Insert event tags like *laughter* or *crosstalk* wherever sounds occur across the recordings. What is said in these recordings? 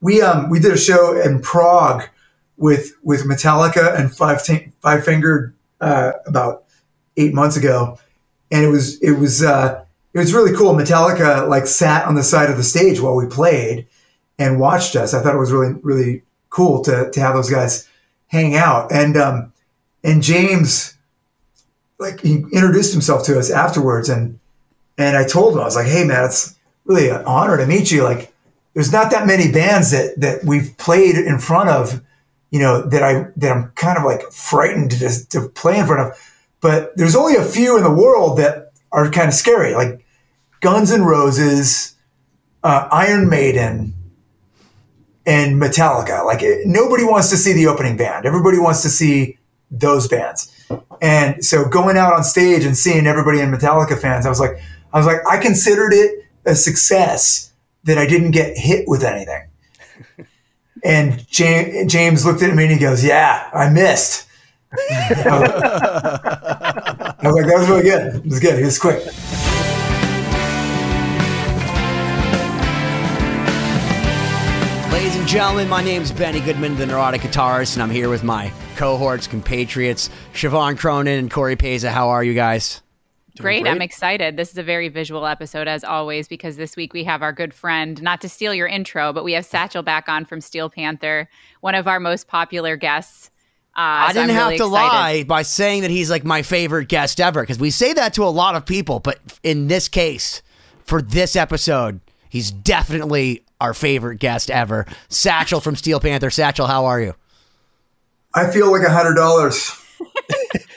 we um we did a show in Prague with with Metallica and Five Five Finger uh, about eight months ago, and it was it was uh, it was really cool. Metallica like sat on the side of the stage while we played and watched us. I thought it was really really cool to to have those guys hang out and um and James like he introduced himself to us afterwards and and I told him I was like, hey man, it's really an honor to meet you. Like there's not that many bands that that we've played in front of, you know, that I that I'm kind of like frightened to to play in front of. But there's only a few in the world that are kind of scary, like Guns N' Roses, uh, Iron Maiden, and Metallica. Like nobody wants to see the opening band. Everybody wants to see those bands. And so going out on stage and seeing everybody in Metallica fans, I was like, I was like, I considered it a success that I didn't get hit with anything. *laughs* and James, James looked at me and he goes, "Yeah, I missed." I was like, "That was really good. It was good. It was quick." Ladies and gentlemen, my name is Benny Goodman, the neurotic guitarist, and I'm here with my cohorts, compatriots, Siobhan Cronin and Cory Peza. How are you guys? Great. great. I'm excited. This is a very visual episode, as always, because this week we have our good friend, not to steal your intro, but we have Satchel back on from Steel Panther, one of our most popular guests. Uh, I so didn't have to excited. lie by saying that he's like my favorite guest ever, because we say that to a lot of people, but in this case, for this episode, he's definitely our favorite guest ever. Satchel from Steel Panther. Satchel, how are you? I feel like a hundred dollars.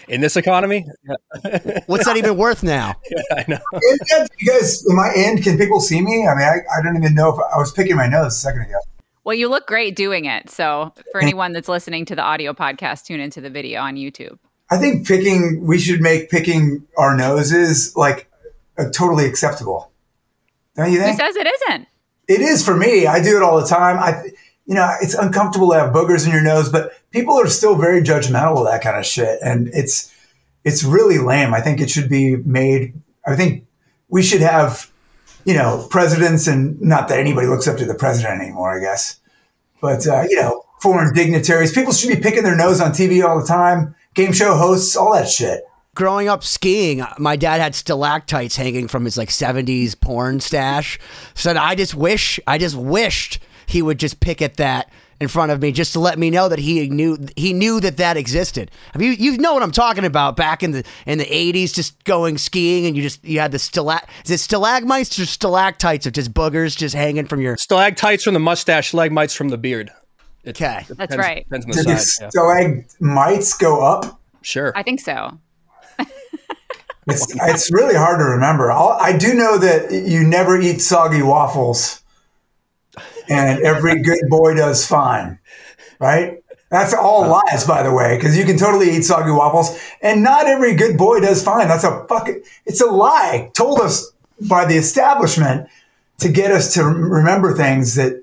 In this economy. *laughs* What's that even worth now? *laughs* Yeah, I know. *laughs* Uh, you guys, am I in? Can people see me? I mean, I, I don't even know if I was picking my nose a second ago. Well, you look great doing it. So, for anyone that's listening to the audio podcast, tune into the video on YouTube. I think picking, we should make picking our noses like a totally acceptable. Don't you think? Who says it isn't? It is for me. I do it all the time. I, you know, it's uncomfortable to have boogers in your nose, but people are still very judgmental of that kind of shit. And it's, it's really lame. I think it should be made. I think we should have, you know, presidents and not that anybody looks up to the president anymore, I guess, but, uh, you know, foreign dignitaries. People should be picking their nose on TV all the time. Game show hosts, all that shit growing up skiing, my dad had stalactites hanging from his like 70s porn stash. Said, I just wish, I just wished he would just pick at that in front of me just to let me know that he knew he knew that that existed. I mean, you, you know what I'm talking about back in the in the 80s, just going skiing and you just you had the stalag is it stalagmites or stalactites of just boogers just hanging from your stalactites from the mustache, stalagmites from the beard. It, okay, it that's right. Depends on the Did side, stalagmites go up? Sure, I think so. it's it's really hard to remember. I'll, I do know that you never eat soggy waffles and every good boy does fine, right? That's all lies, by the way, because you can totally eat soggy waffles, and not every good boy does fine. That's a fucking, it's a lie told us by the establishment to get us to remember things that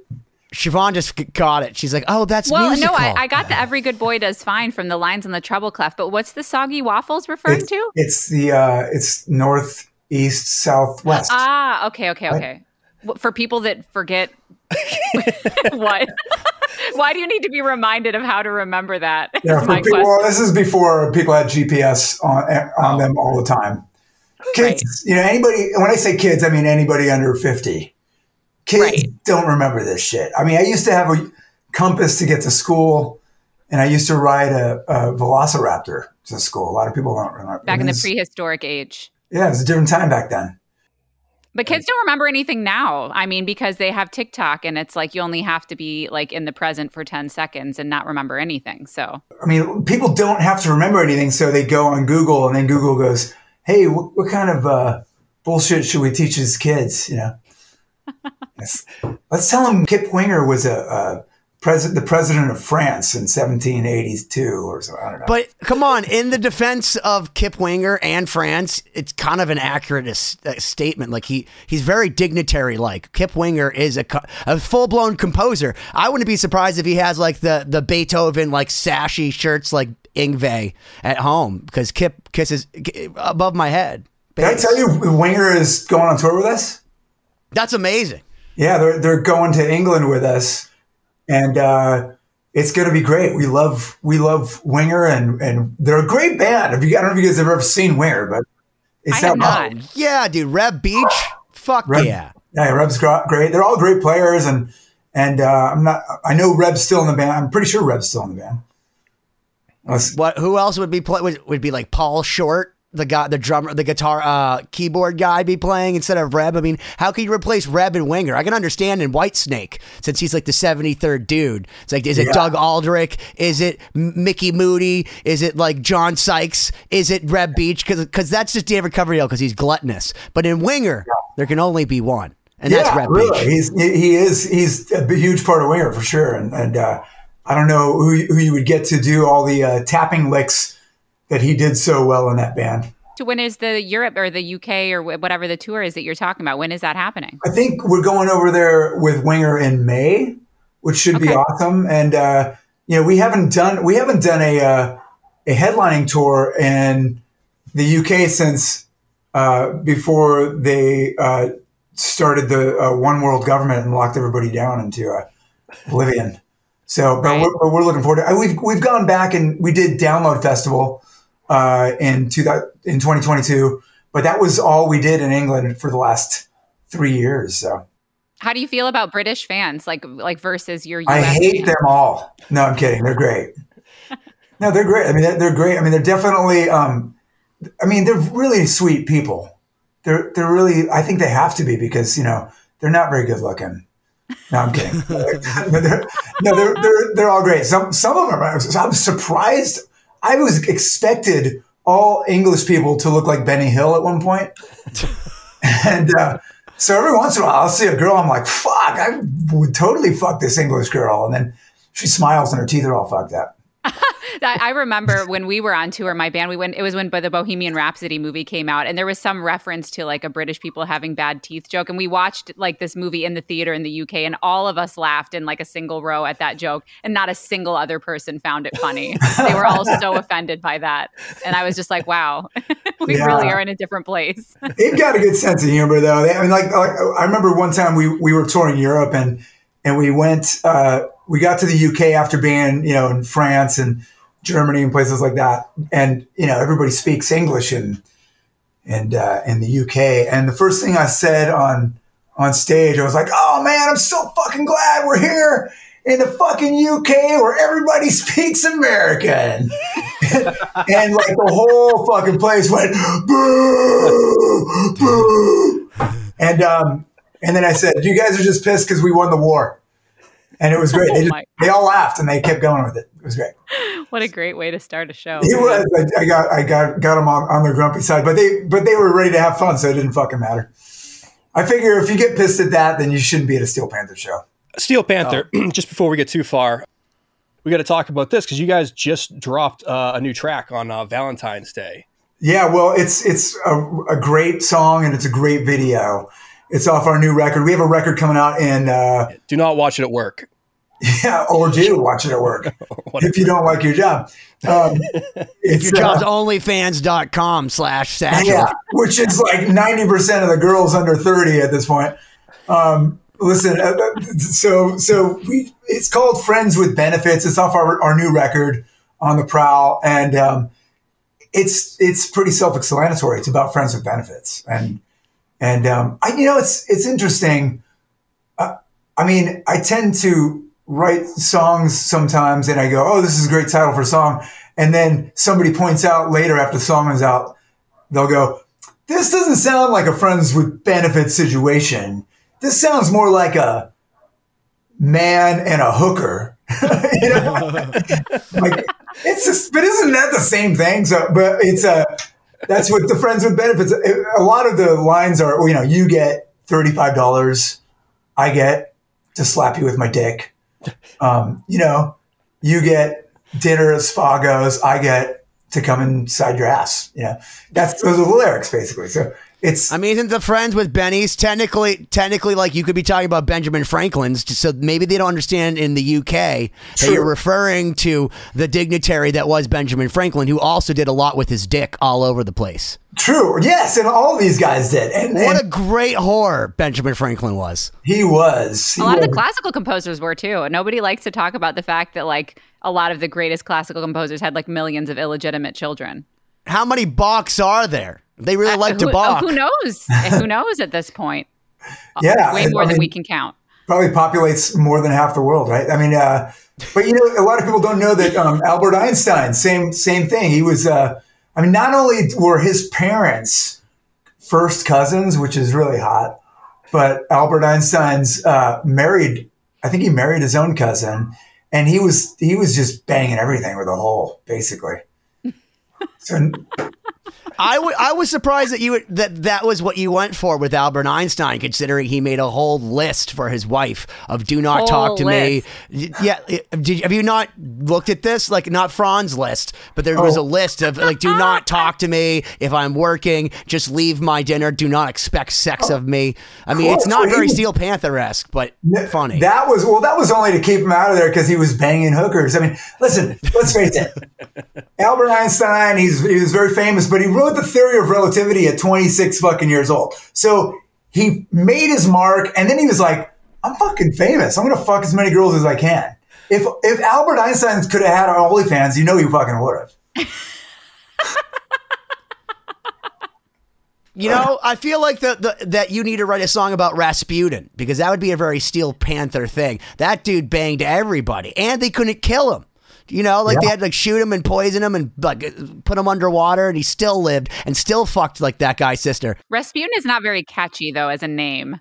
Siobhan just got it. She's like, "Oh, that's well." Musical. No, I, I, got the "Every Good Boy Does Fine" from the lines on the treble clef. But what's the soggy waffles referring it's, to? It's the uh, it's north, east, southwest. Ah, okay, okay, okay. Right? For people that forget *laughs* what? Why do you need to be reminded of how to remember that? Yeah, people, well, this is before people had GPS on on oh. them all the time. Kids, right. you know, anybody. When I say kids, I mean anybody under fifty. Kids right. don't remember this shit. I mean, I used to have a compass to get to school, and I used to ride a, a Velociraptor to school. A lot of people don't remember. Back in the prehistoric age. Yeah, it was a different time back then. But kids don't remember anything now. I mean, because they have TikTok and it's like you only have to be like in the present for 10 seconds and not remember anything. So, I mean, people don't have to remember anything. So they go on Google and then Google goes, hey, what, what kind of uh, bullshit should we teach these kids? You know, *laughs* let's, tell them Kip Winger was a, a president, the president of France in 1782 or so. I don't know. But come on, in the defense of Kip Winger and France, it's kind of an accurate uh, statement. Like he he's very dignitary. Like Kip Winger is a, a full blown composer. I wouldn't be surprised if he has like the the Beethoven like sashy shirts like Yngwie at home because Kip kisses above my head. Did I tell you Winger is going on tour with us? That's amazing. Yeah, they're they're going to England with us, and uh, it's going to be great. We love we love Winger, and and they're a great band. Have you, I don't know if you guys have ever seen Winger, but it's I have that- not. Yeah, dude. Reb Beach. Fuck Reb, yeah. yeah, Reb's gr- great. They're all great players, and and uh, I'm not. I know Reb's still in the band. I'm pretty sure Reb's still in the band. Let's- What? Who else would be play? Would, would be like Paul Short, the guy, the drummer, the guitar, uh, keyboard guy, be playing instead of Reb. I mean, how can you replace Reb and Winger? I can understand in Whitesnake since he's like the seventy third dude. It's like, is it Yeah. Doug Aldrich? Is it Mickey Moody? Is it like John Sykes? Is it Reb Beach? Because that's just David Coverdale because he's gluttonous. But in Winger, there can only be one, and that's yeah, Reb really. Beach. He's he is he's a huge part of Winger for sure, and and uh, I don't know who who you would get to do all the uh, tapping licks that he did so well in that band. So when is the Europe or the UK or whatever the tour is that you're talking about? When is that happening? I think we're going over there with Winger in May, which should be Okay. awesome. And uh, you know, we haven't done we haven't done a uh, a headlining tour in the UK since uh, before they uh, started the uh, one world government and locked everybody down into uh, oblivion. So, but, Right. we're, but we're looking forward to. We've we've gone back and we did Download Festival uh, in two, in 2022, but that was all we did in England for the last three years. So. How do you feel about British fans, like like versus your US? I hate fans? them all. No, I'm kidding. They're great. *laughs* No, they're great. I mean, they're, they're great. I mean, they're definitely. Um, I mean, they're really sweet people. They're they're really. I think they have to be because you know they're not very good looking. No, I'm kidding. *laughs* *laughs* no, they're, no, they're they're they're all great. Some some of them. I'm surprised. I was expected all English people to look like Benny Hill at one point. *laughs* and uh, so every once in a while I'll see a girl. I'm like, fuck, I would totally fuck this English girl, and then she smiles and her teeth are all fucked up. *laughs* I I remember when we were on tour, my band, we went, it was when the Bohemian Rhapsody movie came out, and there was some reference to like a British people having bad teeth joke. And we watched like this movie in the theater in the UK, and all of us laughed in like a single row at that joke, and not a single other person found it funny. they were all so *laughs* offended by that. And I was just like, wow, *laughs* we Yeah. really are in a different place. They've got a good sense of humor, though. They, I mean, like, like I remember one time we we were touring Europe and and we went. Uh, we got to the UK after being, you know, in France and Germany and places like that, and you know, everybody speaks English in and uh, in the UK. And the first thing I said on on stage, I was like, "Oh man, I'm so fucking glad we're here." In the fucking UK where everybody *laughs* speaks American. *laughs* and like the whole fucking place went boo, boo. And um, and then I said, "You guys are just pissed because we won the war," and it was great. *laughs* They, Oh just, they all laughed and they kept going with it. It was great. *laughs* What a great way to start a show. It was. I, I got I got got them on, on their grumpy side, but they but they were ready to have fun, so it didn't fucking matter. I figure if you get pissed at that, then you shouldn't be at a Steel Panther show. Steel Panther. *clears throat* just before we get too far, we got to talk about this because you guys just dropped uh, a new track on uh, Valentine's Day. Yeah, well, it's it's a, a great song and it's a great video. It's off our new record. We have a record coming out in uh, Do not watch it at work. Yeah, or do watch it at work *laughs* if you don't like your job. Um, *laughs* If it's, your job's uh, onlyfans.com slash satchel. yeah, which is like ninety percent of the girls under thirty at this point. Um, listen, uh, uh, so so we it's called Friends with Benefits. It's off our, our new record on the prowl, and um, it's it's pretty self-explanatory. It's about friends with benefits, and and um, I you know it's it's interesting. Uh, I mean, I tend to write songs sometimes, and I go, "Oh, this is a great title for a song," and then somebody points out later after the song is out, they'll go, "This doesn't sound like a friends with benefits situation. This sounds more like a man and a hooker." *laughs* you know? *laughs* like it's just, but isn't that the same thing? So, but it's a, that's what the friends with benefits. A lot of the lines are, you know, you get thirty five dollars, I get to slap you with my dick. Um, you know, you get dinner at Spago's, I get to come inside your ass. You know, that's those are the lyrics basically. So it's I mean, isn't the friends with Benny's technically technically like you could be talking about Benjamin Franklin's? So maybe they don't understand in the UK that True. you're referring to the dignitary that was Benjamin Franklin, who also did a lot with his dick all over the place. true. Yes, and all these guys did. And, What a great whore Benjamin Franklin was. he was. He A lot of the classical composers were too. Nobody likes to talk about the fact that like a lot of the greatest classical composers had like millions of illegitimate children. How many Bachs are there? They really like to who, Bach. who knows? *laughs* who knows at this point? Yeah, Way more I than mean, we can count. probably populates more than half the world, right? I mean, uh, but you know, a lot of people don't know that um, Albert Einstein, same same thing. He was, uh, I mean, not only were his parents first cousins, which is really hot, but Albert Einstein's uh, married. I think he married his own cousin, and he was he was just banging everything with a hole, basically. *laughs* So I, w- I was surprised that you would- that that was what you went for with Albert Einstein, considering he made a whole list for his wife of "Do not Whole talk to list. me." Yeah, did, have you not looked at this? Like not Fran's list, but there was Oh. a list of like, "Do not talk to me if I'm working. Just leave my dinner. Do not expect sex oh. of me." I mean, Cool. it's not So very Steel Panther esque, but funny. That was well. That was only to keep him out of there because he was banging hookers. I mean, listen. Let's face it. *laughs* Albert Einstein. He's he was very famous, but he wrote the theory of relativity at 26 fucking years old. So he made his mark, and then he was like, "I'm fucking famous. I'm gonna fuck as many girls as I can." If if Albert Einstein could have had an OnlyFans, you know he fucking would have. *laughs* You know, I feel like the, the that you need to write a song about Rasputin because that would be a very Steel Panther thing. That dude banged everybody, and they couldn't kill him. You know, like they had to like shoot him and poison him and like put him underwater, and he still lived and still fucked like that guy's sister. Rasputin is not very catchy though as a name.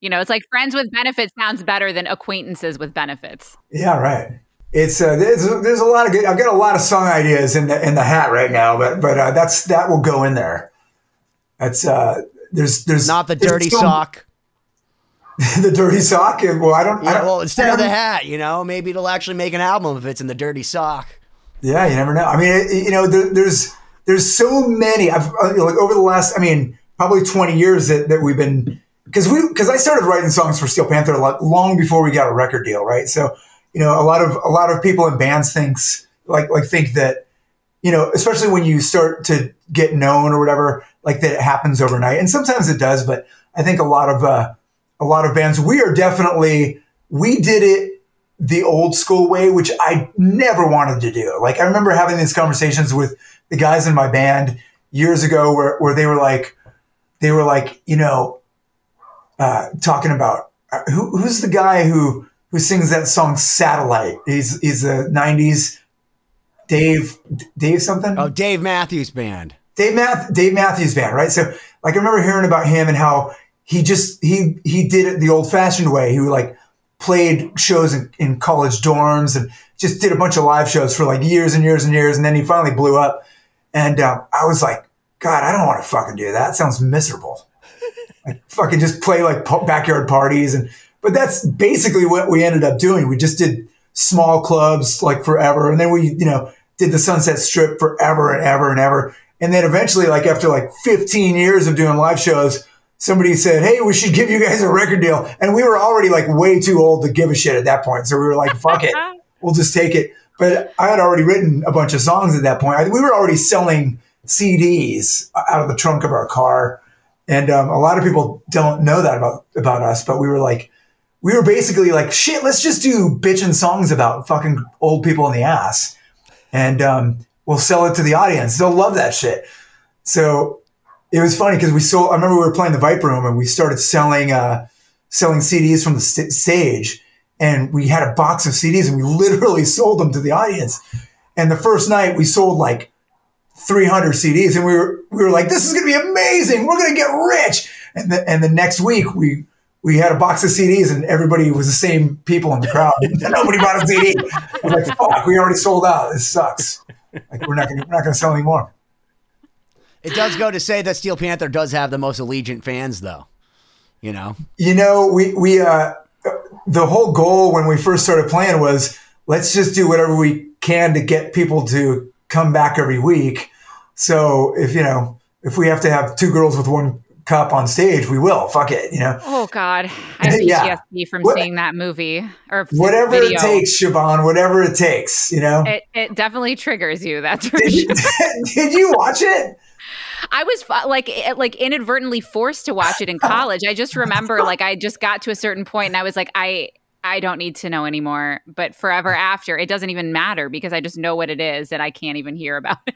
You know, it's like friends with benefits sounds better than acquaintances with benefits. Yeah, right. It's uh, there's, there's a lot of good. I've got a lot of song ideas in the in the hat right now, but but uh, that's that will go in there. That's uh, there's there's Not the there's dirty some- sock. *laughs* the dirty sock. Well, I don't. I don't well, instead of the hat, you know, maybe it'll actually make an album if it's in the dirty sock. Yeah, you never know. I mean, it, you know, there, there's there's so many. I've uh, like over the last, I mean, probably 20 years that, that we've been because we because I started writing songs for Steel Panther a lot long before we got a record deal, right? So you know, a lot of a lot of people in bands thinks like like think that you know, especially when you start to get known or whatever, like that it happens overnight, and sometimes it does. But I think a lot of uh, a lot of bands, we are definitely we did it the old school way, which I never wanted to do. Like I remember having these conversations with the guys in my band years ago, where where they were like, they were like, you know, uh, talking about uh, who, who's the guy who who sings that song "Satellite." He's he's a '90s Dave Dave something. Oh, Dave Matthews Band. Dave Math Dave Matthews Band, right? So like I remember hearing about him and how he just he he did it the old fashioned way. He like played shows in, in college dorms and just did a bunch of live shows for like years and years and years, and then he finally blew up. And um, I was like, God, I don't want to fucking do that. That sounds miserable. *laughs* like fucking just play like pa- backyard parties and but that's basically what we ended up doing. We just did small clubs like forever, and then we you know did the Sunset Strip forever and ever and ever. And then eventually, like after like 15 years of doing live shows, somebody said, "Hey, we should give you guys a record deal." And we were already like way too old to give a shit at that point, so we were like, "Fuck it, *laughs* we'll just take it." But I had already written a bunch of songs at that point. I, we were already selling CDs out of the trunk of our car, and um, a lot of people don't know that about about us. But we were like, we were basically like, "Shit, let's just do bitchin' songs about fucking old people in the ass." and um, we'll sell it to the audience. They'll love that shit. So it was funny because we sold. I remember we were playing the Viper Room and we started selling uh, selling CDs from the st- stage, and we had a box of CDs and we *laughs* literally sold them to the audience. And the first night we sold like 300 CDs, and we were we were like, "This is gonna be amazing. We're gonna get rich." And the, and the next week we. We had a box of CDs and everybody was the same people in the crowd. *laughs* Nobody bought a CD. I was like, fuck, we already sold out. This sucks. Like we're not gonna we're not gonna sell anymore. It does go to say that Steel Panther does have the most allegiant fans, though. You know, You know, we we uh, the whole goal when we first started playing was let's just do whatever we can to get people to come back every week. So if you know if we have to have two girls with one cup on stage, we will. Fuck it, you know. Oh God, I have Yeah. PTSD from What- seeing that movie or Whatever video. it takes, Siobhan. Whatever it takes, you know. It, it definitely triggers you. That's for Did sure. *laughs* did you watch it? I was like, eh, eh, like inadvertently forced to watch it in college. I just remember, like, I just got to a certain point, and I was like, I, I don't need to know anymore. But forever after, it doesn't even matter because I just know what it is, and I can't even hear about it.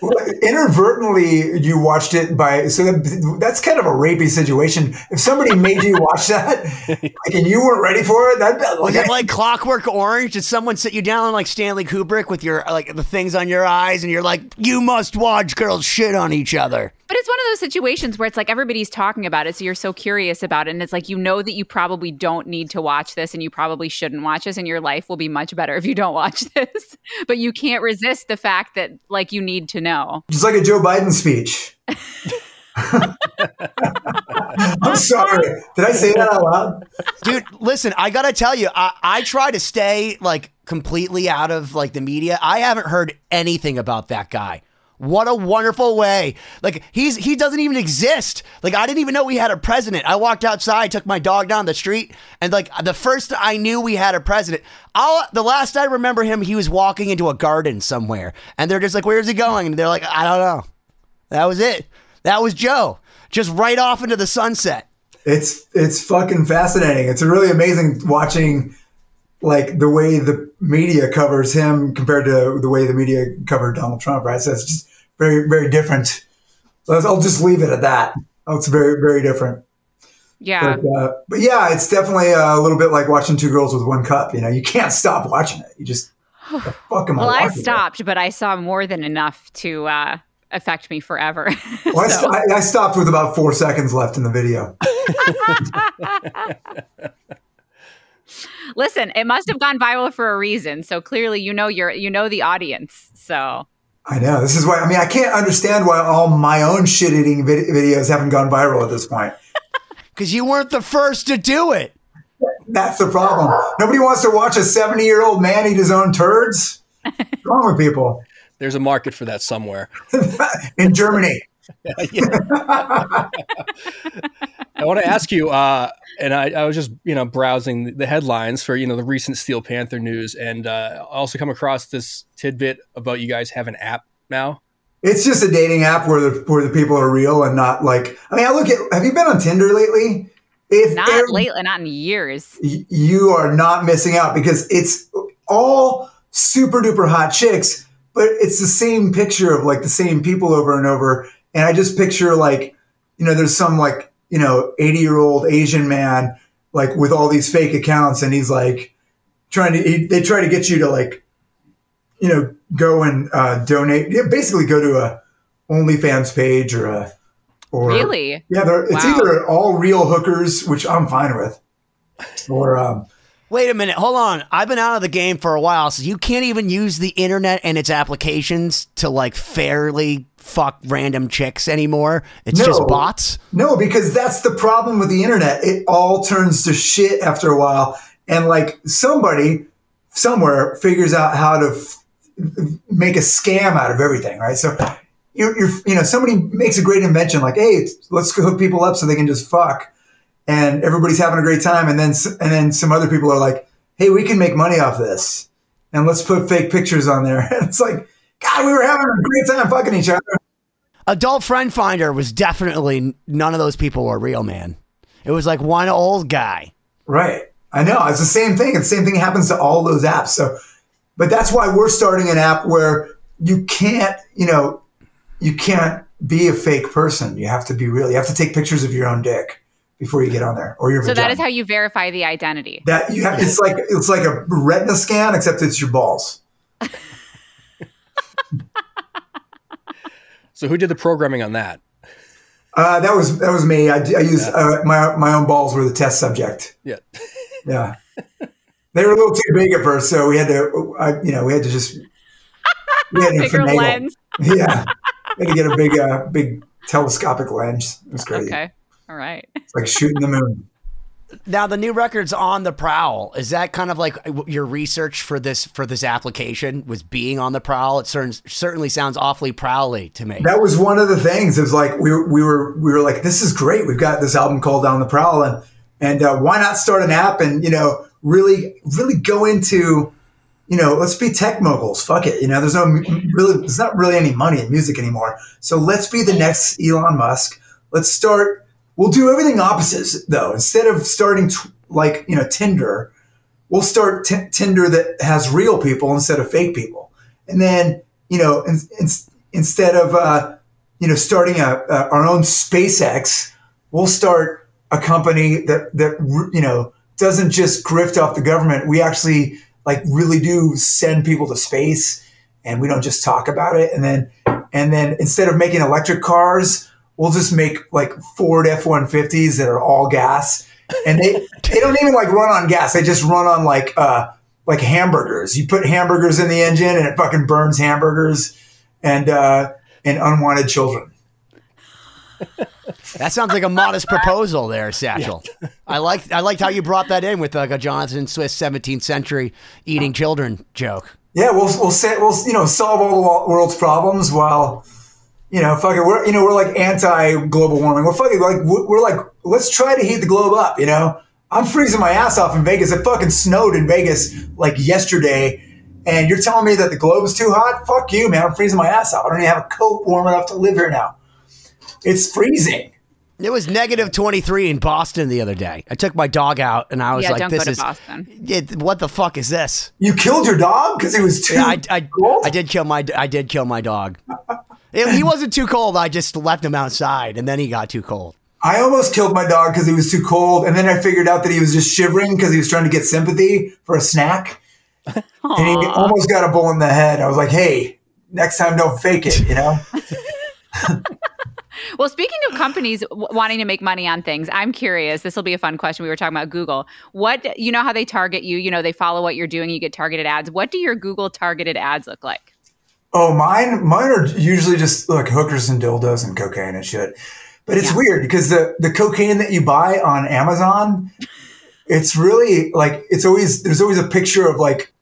Well, inadvertently, you watched it by so that, that's kind of a rapey situation. If somebody made you watch that, *laughs* like, and you weren't ready for it, that was it like Clockwork Orange? Did someone sit you down like Stanley Kubrick with your like the things on your eyes, and you're like, you must watch girls shit on each other? But it's one of those situations where it's like everybody's talking about it, so you're so curious about it, and it's like you know that you probably don't need to watch this, and you probably shouldn't watch this, and your life will be much better if you don't watch *laughs* this. But you can't resist the fact that like you need to know. just like a Joe Biden speech. *laughs* I'm sorry. Did I say that out loud? Dude, listen, I gotta tell you, I, I try to stay like completely out of like the media. I haven't heard anything about that guy. What a wonderful way. Like he's he doesn't even exist. Like I didn't even know we had a president. I walked outside, took my dog down the street, and like the first I knew we had a president, I'll, the last I remember him, he was walking into a garden somewhere, and they're just like, "Where's he going?" And they're like, "I don't know." That was it. That was Joe, just right off into the sunset. It's it's fucking fascinating. It's really amazing watching like the way the media covers him compared to the way the media covered Donald Trump. Right, so it's just very very different. So I'll just leave it at that. It's very very different. Yeah. But, uh, but yeah, it's definitely a little bit like watching two girls with one cup. You know, you can't stop watching it. You just *sighs* the fuck am I Well, I watching it? stopped, but I saw more than enough to uh, affect me forever. *laughs* Well, I, st- I, I stopped with about four seconds left in the video. *laughs* *laughs* Listen, it must have gone viral for a reason. So clearly, you know your you know the audience. So I know this is why. I mean, I can't understand why all my own shit eating vid- videos haven't gone viral at this point. *laughs* Because you weren't the first to do it. That's the problem. Nobody wants to watch a seventy-year-old man eat his own turds. What's wrong with people There's a market for that somewhere. *laughs* in Germany? *laughs* I want to ask you, uh, and I, I was just you know browsing the headlines for you know the recent Steel Panther news, and uh, I also come across this tidbit about you guys have an app now. It's just a dating app where the where the people are real and not like. I mean, I look at. Have you been on Tinder lately? If not every- lately, not in years. y- you are not missing out because it's all super duper hot chicks, but it's the same picture of like the same people over and over. And I just picture like, you know, there's some like, you know, 80 year old Asian man like with all these fake accounts and he's like trying to, he, they try to get you to like, you know, go and uh, donate, yeah, basically go to a OnlyFans page or a, or Really? yeah, it's Wow. either all real hookers, which I'm fine with, or um, Wait a minute, hold on. I've been out of the game for a while, so you can't even use the internet and its applications to like fairly fuck random chicks anymore. It's just bots. No, because that's the problem with the internet. It all turns to shit after a while. And like somebody somewhere figures out how to f- make a scam out of everything, right? So you're, you're, you know, somebody makes a great invention like, hey, let's hook people up so they can just fuck. And everybody's having a great time. And then, and then some other people are like, hey, we can make money off this. And let's put fake pictures on there. *laughs* And it's like, God, we were having a great time fucking each other. Adult Friend Finder was definitely none of those people were real, man. It was like one old guy. Right. I know. It's the same thing. And the same thing happens to all those apps. So, but that's why we're starting an app where you can't, you know, you can't be a fake person. You have to be real. You have to take pictures of your own dick before you get on there or your So vagina. that is how you verify the identity. that you have, it's like it's like a retina scan except it's your balls. So who did the programming on that? Uh, that was that was me. I, I used uh, my my own balls were the test subject. Yeah. *laughs* Yeah, they were a little too big at first, so we had to, I, you know, we had to just we had to Bigger finagle. lens. *laughs* Yeah. had to get a big, uh, big telescopic lens. It was crazy. Okay. All right. It's like shooting the moon. Now the new record's on the prowl. Is that kind of like your research for this for this application was being on the prowl? It certain, certainly sounds awfully prowly to me. That was one of the things. It was like we were, we were we were like, this is great. We've got this album called On the Prowl, and and uh, why not start an app and you know really really go into you know let's be tech moguls. Fuck it. You know, there's no really there's not really any money in music anymore. So let's be the next Elon Musk. Let's start We'll do everything opposites though. Instead of starting t- like you know Tinder, we'll start t- Tinder that has real people instead of fake people. And then you know in, in, instead of uh, you know starting a, a, our own SpaceX, we'll start a company that that you know doesn't just grift off the government. We actually like really do send people to space, and we don't just talk about it. And then and then instead of making electric cars we'll just make like Ford F one fifties that are all gas, and they they don't even like run on gas. They just run on like uh like hamburgers. You put hamburgers in the engine, and it fucking burns hamburgers and uh and unwanted children. That sounds like a modest proposal there, Satchel. Yeah. I like I liked how you brought that in with like a Jonathan Swift 17th century eating children joke. Yeah, we'll we'll say we'll you know solve all the world's problems while you know, fucking, we're, you know, we're like anti global warming. We're fucking like, we're like, let's try to heat the globe up, you know? I'm freezing my ass off in Vegas. It fucking snowed in Vegas like yesterday. And you're telling me that the globe is too hot? Fuck you, man. I'm freezing my ass off. I don't even have a coat warm enough to live here now. It's freezing. It was negative 23 in Boston the other day. I took my dog out and I was yeah, like, this is, it, what the fuck is this? You killed your dog because he was too yeah, I, I, I, did kill my, I did kill my dog. It, he wasn't too cold. I just left him outside, and then he got too cold. I almost killed my dog because he was too cold, and then I figured out that he was just shivering because he was trying to get sympathy for a snack, Aww. *laughs* and he almost got a bull in the head. I was like, "Hey, next time, don't fake it," you know. *laughs* *laughs* well, speaking of companies w- wanting to make money on things, I'm curious. This will be a fun question. We were talking about Google. What you know how they target you? You know they follow what you're doing. You get targeted ads. What do your Google targeted ads look like? Oh, mine, mine are usually just like hookers and dildos and cocaine and shit. But it's yeah. weird because the the cocaine that you buy on Amazon, it's really like it's always there's always a picture of like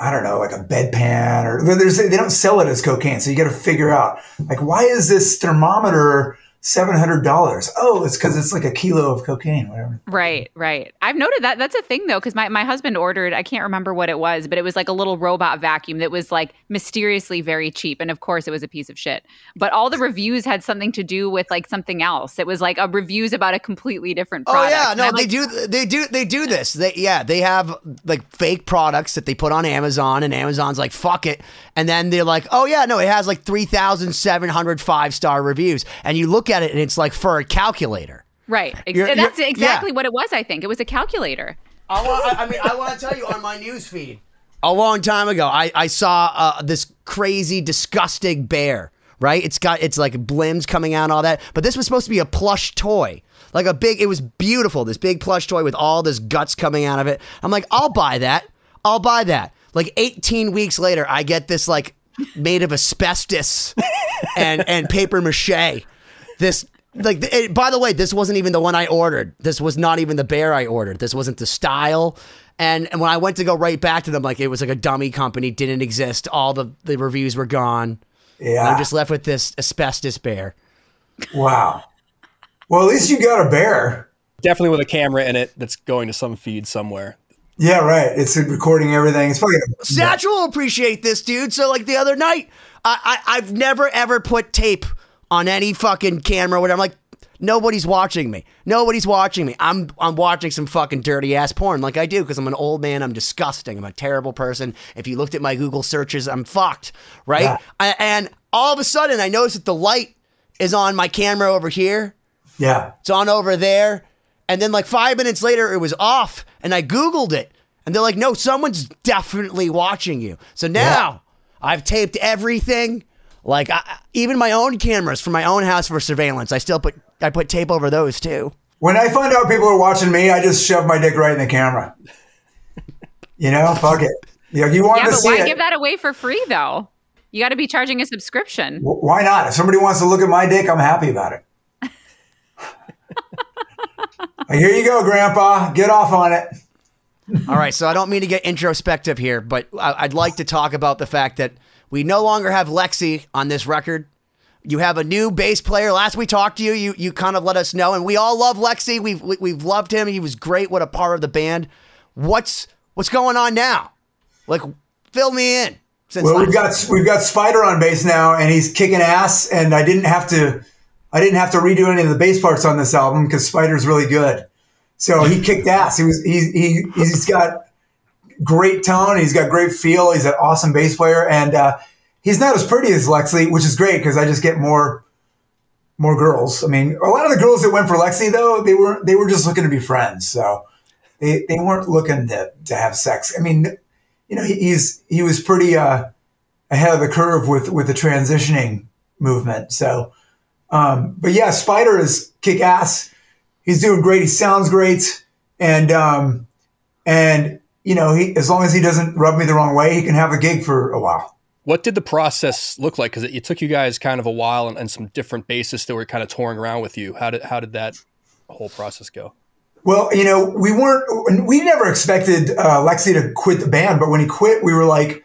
I don't know, like a bedpan or there's they don't sell it as cocaine, so you got to figure out like why is this thermometer seven hundred dollars. Oh, it's because it's like a kilo of cocaine, whatever. Right, right. I've noted that that's a thing though, because my, my husband ordered, I can't remember what it was, but it was like a little robot vacuum that was like mysteriously very cheap. And of course it was a piece of shit. But all the reviews had something to do with like something else. It was like a reviews about a completely different oh, product. Oh yeah, no, they like, do they do they do this. They yeah, they have like fake products that they put on Amazon and Amazon's like, fuck it. And then they're like, oh yeah, no, it has like three thousand seven hundred five star reviews. And you look at it and it's like for a calculator. Right. You're, That's you're, exactly yeah. what it was, I think. It was a calculator. I, want, I, I mean, I want to tell you on my news feed. A long time ago, I, I saw uh, this crazy, disgusting bear. Right? It's got it's like blims coming out and all that. But this was supposed to be a plush toy, like a big. It was beautiful. This big plush toy with all this guts coming out of it. I'm like, I'll buy that. I'll buy that. Like 18 weeks later, I get this like made of asbestos *laughs* and and paper mache. This like it, by the way this wasn't even the one i ordered. This was not even the bear i ordered. This wasn't the style. And, and when i went to go right back to them like it was like a dummy company didn't exist. All the, the reviews were gone. Yeah. I'm just left with this asbestos bear. Wow. Well at least you got a bear. Definitely with a camera in it that's going to some feed somewhere. Yeah right. It's recording everything. It's fucking satchel will appreciate this dude. So like the other night I, I i've never ever put tape on any fucking camera, whatever. I'm like, nobody's watching me. Nobody's watching me. I'm I'm watching some fucking dirty ass porn like I do because I'm an old man. I'm disgusting. I'm a terrible person. If you looked at my Google searches, I'm fucked, right? Yeah. I, and all of a sudden, I notice that the light is on my camera over here. Yeah, it's on over there. And then like five minutes later, it was off, and I Googled it, and they're like, "No, someone's definitely watching you." So now yeah. I've taped everything. Like I, even my own cameras from my own house for surveillance, I still put I put tape over those too. When I find out people are watching me, I just shove my dick right in the camera. you know, fuck it. Yeah, you want yeah, to but see why it. give that away for free though? You got to be charging a subscription. W- why not? If somebody wants to look at my dick, I'm happy about it. *laughs* Here you go, Grandpa. Get off on it. All right, so I don't mean to get introspective here, but I- I'd like to talk about the fact that we no longer have Lexxi on this record. You have a new bass player. Last we talked to you, you you kind of let us know, and we all love Lexxi. We've we- we've loved him. He was great. What a part of the band. What's what's going on now? Like, fill me in. Since Well, we've got we've got Spyder on bass now, and he's kicking ass. And I didn't have to I didn't have to redo any of the bass parts on this album because Spyder's really good. So he kicked ass. He was he he he's got great tone. He's got great feel. He's an awesome bass player, and uh, he's not as pretty as Lexxi, which is great because I just get more more girls. I mean, a lot of the girls that went for Lexxi though, they were they were just looking to be friends. So they they weren't looking to to have sex. I mean, you know, he, he's he was pretty uh, ahead of the curve with with the transitioning movement. So, um, but yeah, Spyder is kick ass. He's doing great. He sounds great, and um, and you know, he as long as he doesn't rub me the wrong way, he can have a gig for a while. What did the process look like? Because it, it took you guys kind of a while and, and some different bassists that were kind of touring around with you. How did how did that whole process go? Well, you know, we weren't, we never expected uh, Lexxi to quit the band, but when he quit, we were like,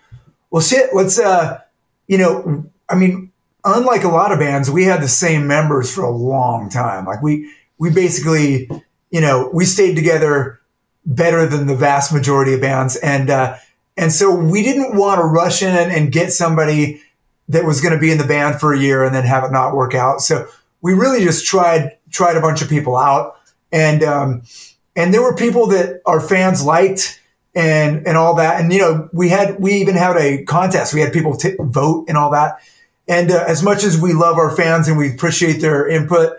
well, shit, let's, uh, you know, I mean, unlike a lot of bands, we had the same members for a long time. Like we, we basically, you know, we stayed together better than the vast majority of bands. And, uh, and so we didn't want to rush in and get somebody that was going to be in the band for a year and then have it not work out. So we really just tried, tried a bunch of people out and um, and there were people that our fans liked and and all that and you know we had we even had a contest we had people t- vote and all that and uh, as much as we love our fans and we appreciate their input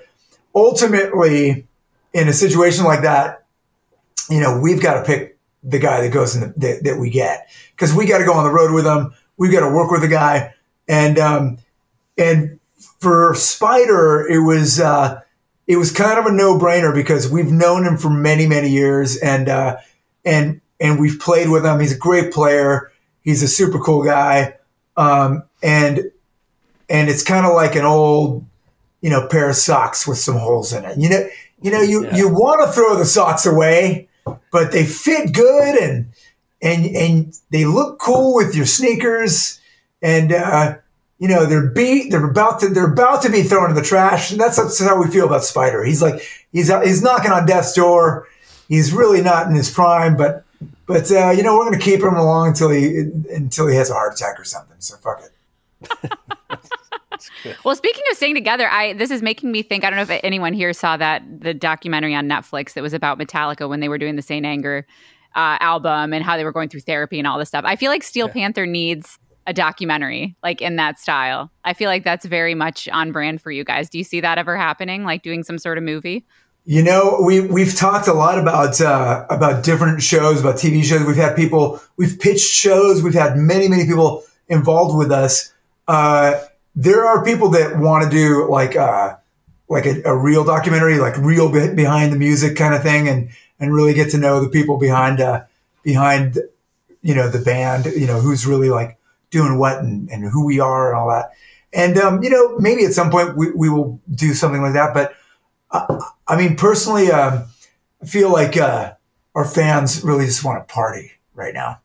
ultimately in a situation like that you know we've got to pick the guy that goes in the, that, that we get. Because we got to go on the road with him. We've got to work with the guy. And um and for Spyder it was uh it was kind of a no-brainer because we've known him for many many years and uh, and and we've played with him. He's a great player. He's a super cool guy. Um, and and it's kind of like an old you know pair of socks with some holes in it. You know you know you Yeah. you want to throw the socks away but they fit good and and and they look cool with your sneakers. And uh, you know they're beat they're about to they're about to be thrown in the trash. And that's, that's how we feel about Spyder. He's like he's he's knocking on death's door. He's really not in his prime but but uh, you know we're going to keep him along until he until he has a heart attack or something. So fuck it *laughs* *laughs* Well, speaking of staying together, I this is making me think. I don't know if anyone here saw that the documentary on Netflix that was about Metallica when they were doing the Saint Anger uh, album and how they were going through therapy and all this stuff. I feel like Steel Panther needs a documentary like in that style. I feel like that's very much on brand for you guys. Do you see that ever happening? Like doing some sort of movie? You know, we we've talked a lot about uh, about different shows, about TV shows. We've had people, we've pitched shows. We've had many many people involved with us. Uh, there are people that want to do like uh, like a, a real documentary, like real be- behind the music kind of thing, and and really get to know the people behind uh, behind you know the band. You know who's really like doing what and, and who we are and all that. And um, you know maybe at some point we, we will do something like that, but. I mean, personally, um, I feel like uh, our fans really just want to party right now,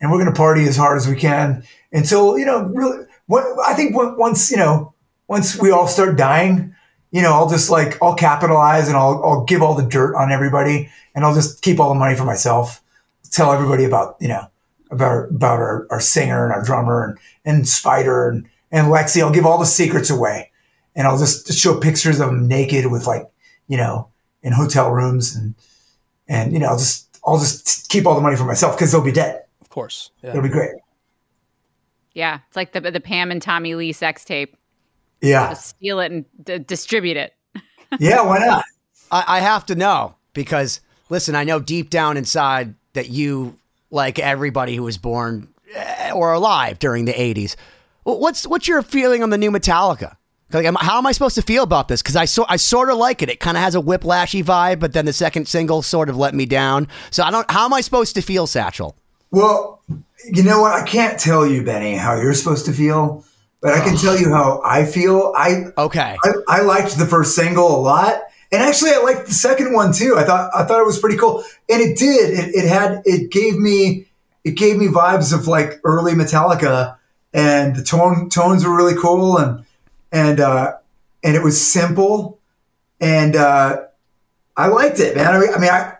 and we're going to party as hard as we can until you know. Really, I think once you know, once we all start dying, you know, I'll just like I'll capitalize and I'll I'll give all the dirt on everybody, and I'll just keep all the money for myself. Tell everybody about you know about about our, our singer and our drummer and, and Spyder and and Lexxi. I'll give all the secrets away and I'll just show pictures of them naked with like, you know, in hotel rooms and, and, you know, I'll just, I'll just keep all the money for myself because they'll be dead. Of course. Yeah. It'll be great. Yeah, it's like the the Pam and Tommy Lee sex tape. Yeah. Just steal it and d- distribute it. *laughs* Yeah. Why not? I, I have to know because listen, I know deep down inside that you, like everybody who was born eh, or alive during the '80s, what's what's your feeling on the new Metallica? Like, am- how am I supposed to feel about this? Because I so I sort of like it. It kind of has a whiplashy vibe, but then the second single sort of let me down. So I don't. How am I supposed to feel, Satchel? Well, You know what? I can't tell you, Benny, how you're supposed to feel, but I can tell you how I feel. I Okay. I, I liked the first single a lot, and actually, I liked the second one too. I thought I thought it was pretty cool, and it did. It, it had it gave me it gave me vibes of like early Metallica, and the tone tones were really cool, and and uh, and it was simple, and uh, I liked it, man. I mean, I mean, I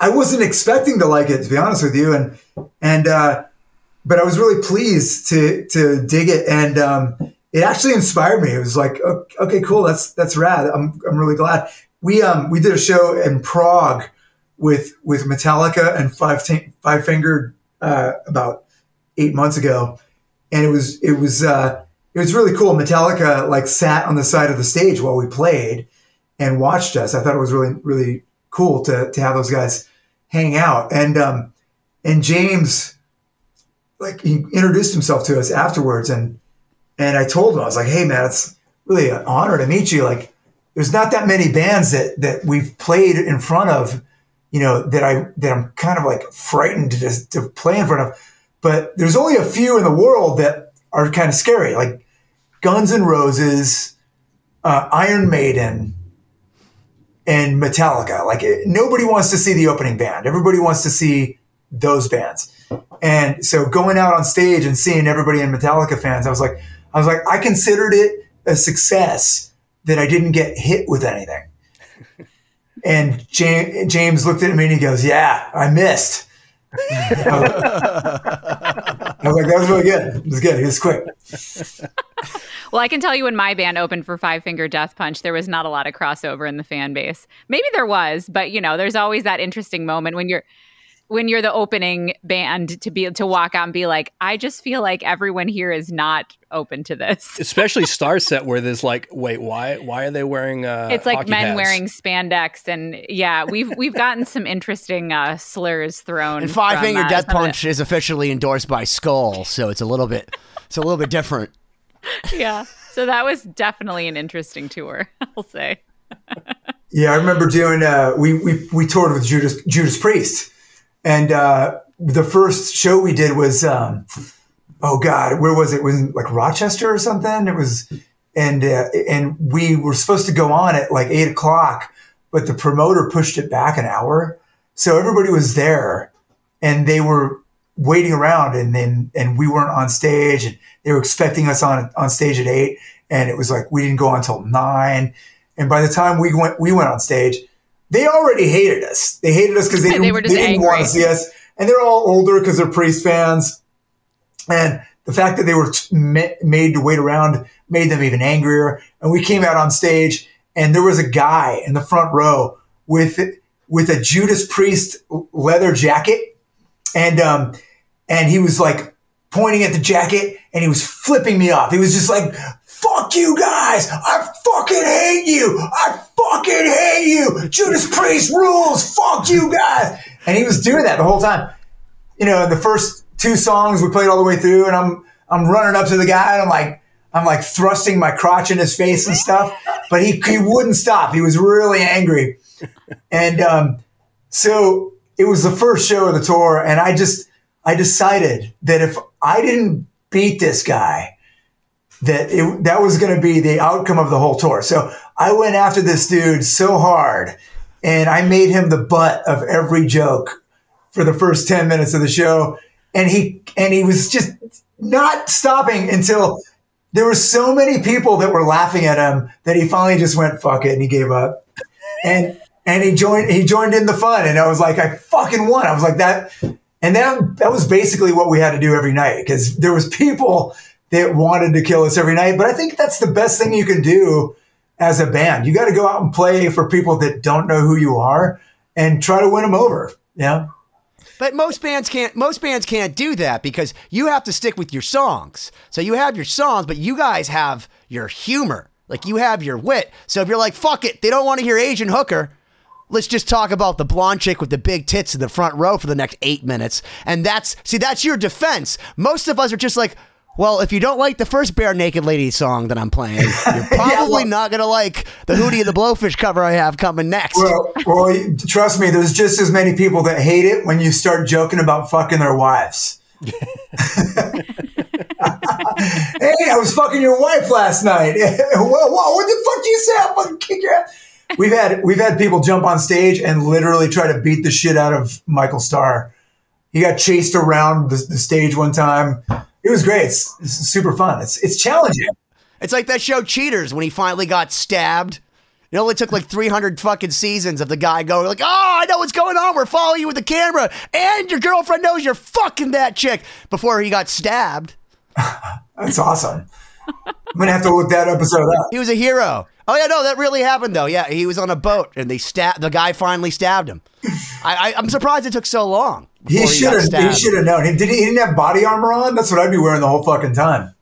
I wasn't expecting to like it to be honest with you, and and uh, but I was really pleased to to dig it, and um, it actually inspired me. It was like, okay, cool, that's that's rad. I'm I'm really glad. We um we did a show in Prague with with Metallica and Five Tin- Five Finger uh, about eight months ago, and it was it was uh, it was really cool. Metallica like sat on the side of the stage while we played and watched us. I thought it was really really cool to to have those guys hang out and um and James like he introduced himself to us afterwards and and I told him I was like hey man it's really an honor to meet you like there's not that many bands that that we've played in front of you know that I that I'm kind of like frightened to to play in front of but there's only a few in the world that are kind of scary like Guns N' Roses uh, Iron Maiden and Metallica. Like nobody wants to see the opening band. Everybody wants to see those bands. And so going out on stage and seeing everybody in Metallica fans, I was like, I was like, I considered it a success that I didn't get hit with anything. *laughs* And James, James looked at me and he goes, "Yeah, I missed." I was like, "That was really good. It was good. It was quick." *laughs* Well, I can tell you when my band opened for Five Finger Death Punch, there was not a lot of crossover in the fan base. Maybe there was, but you know, there's always that interesting moment when you're when you're the opening band to be to walk out and be like, I just feel like everyone here is not open to this. *laughs* Especially Starset, where there's like, wait, why? Why are they wearing? Uh, It's like men pads? wearing spandex, and yeah, we've we've gotten some interesting uh, slurs thrown. And Five from, Finger uh, Death some of Punch is officially endorsed by Skull, so it's a little bit it's a little bit different. *laughs* yeah, so that was definitely an interesting tour. *laughs* I'll say. Yeah, I remember doing. Uh, we we we toured with Judas Judas Priest, and uh, the first show we did was, um, oh God, where was it? It was like Rochester or something. It was, and uh, and we were supposed to go on at like eight o'clock, but the promoter pushed it back an hour, so everybody was there, and they were waiting around, and then and we weren't on stage, and they were expecting us on on stage at eight, and it was like we didn't go on until nine. And by the time we went, we went on stage. They already hated us. They hated us because they, *laughs* They were just didn't want to see us. And they're all older because they're Priest fans. And the fact that they were t- made to wait around made them even angrier. And we came out on stage, and there was a guy in the front row with with a Judas Priest leather jacket, and um, and he was like pointing at the jacket, and he was flipping me off. He was just like, "Fuck you guys! I fucking hate you! I fucking hate you! Judas Priest rules! Fuck you guys!" And he was doing that the whole time you know, the first two songs we played all the way through, and I'm I'm running up to the guy, and I'm like I'm like thrusting my crotch in his face and stuff, but he he wouldn't stop. He was really angry, and um, so it was the first show of the tour, and I just I decided that if I didn't beat this guy, that it, that was going to be the outcome of the whole tour. So I went after this dude so hard, and I made him the butt of every joke for the first 10 minutes of the show. And he and he was just not stopping until there were so many people that were laughing at him that he finally just went fuck it and he gave up. And and he joined he joined in the fun and I was like I fucking won. I was like that and that that was basically what we had to do every night because there was people that wanted to kill us every night but I think that's the best thing you can do as a band you got to go out and play for people that don't know who you are and try to win them over yeah But most bands can't. Most bands can't do that because you have to stick with your songs. So you have your songs, but you guys have your humor. Like you have your wit. So if you're like, "Fuck it," they don't want to hear Asian hooker. Let's just talk about the blonde chick with the big tits in the front row for the next eight minutes. And that's see, that's your defense. Most of us are just like. Well, if you don't like the first Barenaked Lady song that I'm playing, you're *laughs* probably well- not going to like the Hootie and the Blowfish cover I have coming next. Well, well, trust me, there's just as many people that hate it when you start joking about fucking their wives. *laughs* hey, I was fucking your wife last night. *laughs* whoa, whoa, what the fuck do you say? I'll fucking kick your ass. We've had we've had people jump on stage and literally try to beat the shit out of Michael Starr. He got chased around the, the stage one time. It was great. It's, it's super fun. It's it's challenging. It's like that show Cheaters when he finally got stabbed. It only took like 300 fucking seasons of the guy going like, "Oh, I know what's going on. We're following you with the camera, and your girlfriend knows you're fucking that chick." Before he got stabbed, *laughs* That's awesome. I'm gonna have to look that episode up. he was a hero. Oh yeah, no, that really happened though. Yeah, he was on a boat and they stabbed. The guy finally stabbed him. I, I, I'm surprised it took so long. He should have. He should have known. He did. He didn't have body armor on. That's what I'd be wearing the whole fucking time.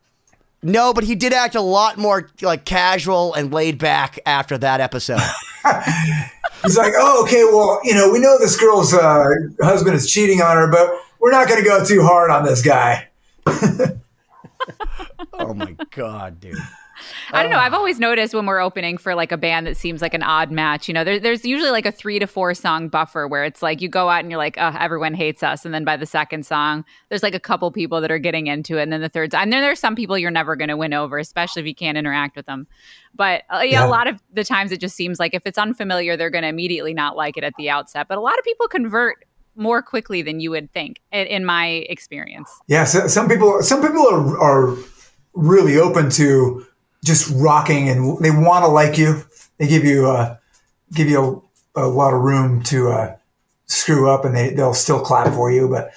No, but he did act a lot more like casual and laid back after that episode. *laughs* He's like, oh, okay, well, you know, we know this girl's uh, husband is cheating on her, but we're not going to go too hard on this guy. *laughs* oh my god, dude. I don't know. I've always noticed when we're opening for like a band that seems like an odd match, you know, there, there's usually like a three to four song buffer where it's like you go out and you're like, oh, everyone hates us. And then by the second song, there's like a couple people that are getting into it. And then the third, and then there's some people you're never going to win over, especially if you can't interact with them. But uh, yeah, Yeah. a lot of the times it just seems like if it's unfamiliar, they're going to immediately not like it at the outset. But a lot of people convert more quickly than you would think, in, in my experience. Yeah, so, some people, some people are, are really open to just rocking, and they want to like you. They give you, uh, give you a, a lot of room to uh, screw up, and they they'll still clap for you. But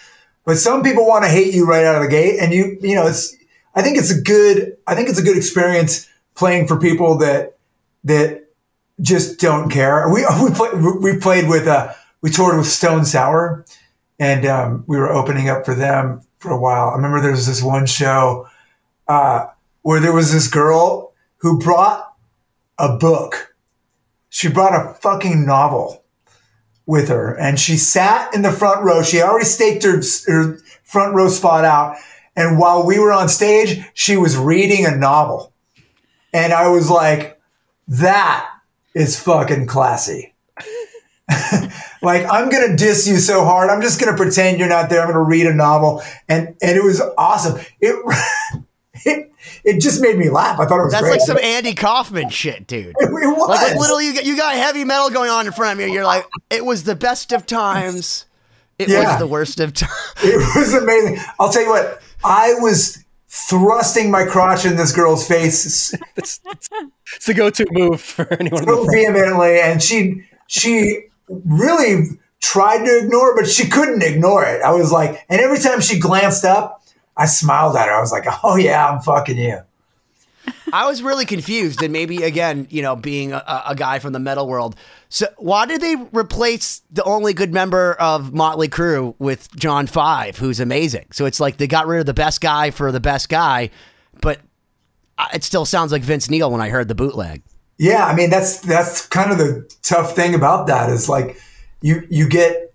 but some people want to hate you right out of the gate, and you you know it's. I think it's a good. I think it's a good experience playing for people that that just don't care. We *laughs* we played we played with uh we toured with Stone Sour, and um, we were opening up for them for a while. I remember there was this one show uh, where there was this girl who brought a book. She brought a fucking novel with her, and she sat in the front row. She already staked her, her front row spot out, and while we were on stage, she was reading a novel, and I was like, "That is fucking classy." *laughs* like I'm gonna diss you so hard. I'm just gonna pretend you're not there. I'm gonna read a novel, and and it was awesome. It *laughs* it, *laughs* it just made me laugh. I thought it was That's great. like some Andy Kaufman shit, dude. *laughs* it, was. Like, like literally, you got, you got heavy metal going on in front of you. You're like, it was the best of times. It Yeah. was the worst of times. *laughs* It was amazing. I'll tell you what. I was thrusting my crotch in this girl's face It's, it's, it's the go-to move for anyone. in so vehemently, and she she really tried to ignore, but she couldn't ignore it. I was like, and every time she glanced up, I smiled at her. I was like, "Oh yeah, I'm fucking you." I was really confused, and maybe again, you know, being a, a guy from the metal world. So, why did they replace the only good member of Motley Crue with John Five, who's amazing? So it's like they got rid of the best guy for the best guy, but uh, it still sounds like Vince Neil when I heard the bootleg. Yeah, I mean that's that's kind of the tough thing about that is like you you get.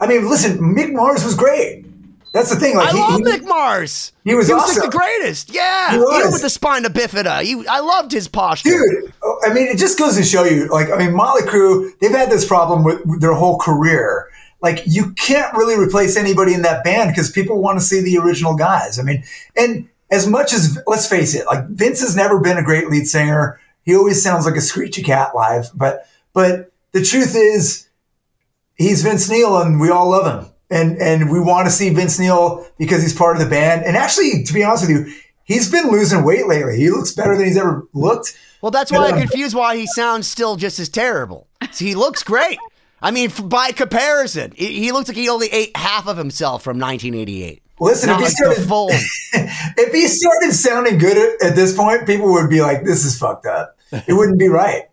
I mean, listen, Mick Mars was great. That's the thing. Like I he, love he- Mick Mars. he was like awesome. the greatest. Yeah, He was. Even with the spina bifida. He, I loved his posture. dude. I mean, it just goes to show you. Like, I mean, Motley Crue, they've had this problem with, with their whole career. Like, you can't really replace anybody in that band because people want to see the original guys. I mean, and as much as let's face it, like Vince has never been a great lead singer. He always sounds like a screechy cat live. But but the truth is, he's Vince Neil, and we all love him. And and we want to see Vince Neil because he's part of the band. And actually, to be honest with you, he's been losing weight lately. He looks better than he's ever looked. Well, that's why I'm um, confused why he sounds still just as terrible. He looks great. I mean, f- by comparison, he, looks like he only ate half of himself from 1988. Listen, Not if he like started *laughs* if he started sounding good at, at this point, people would be like, "This is fucked up." It wouldn't be right.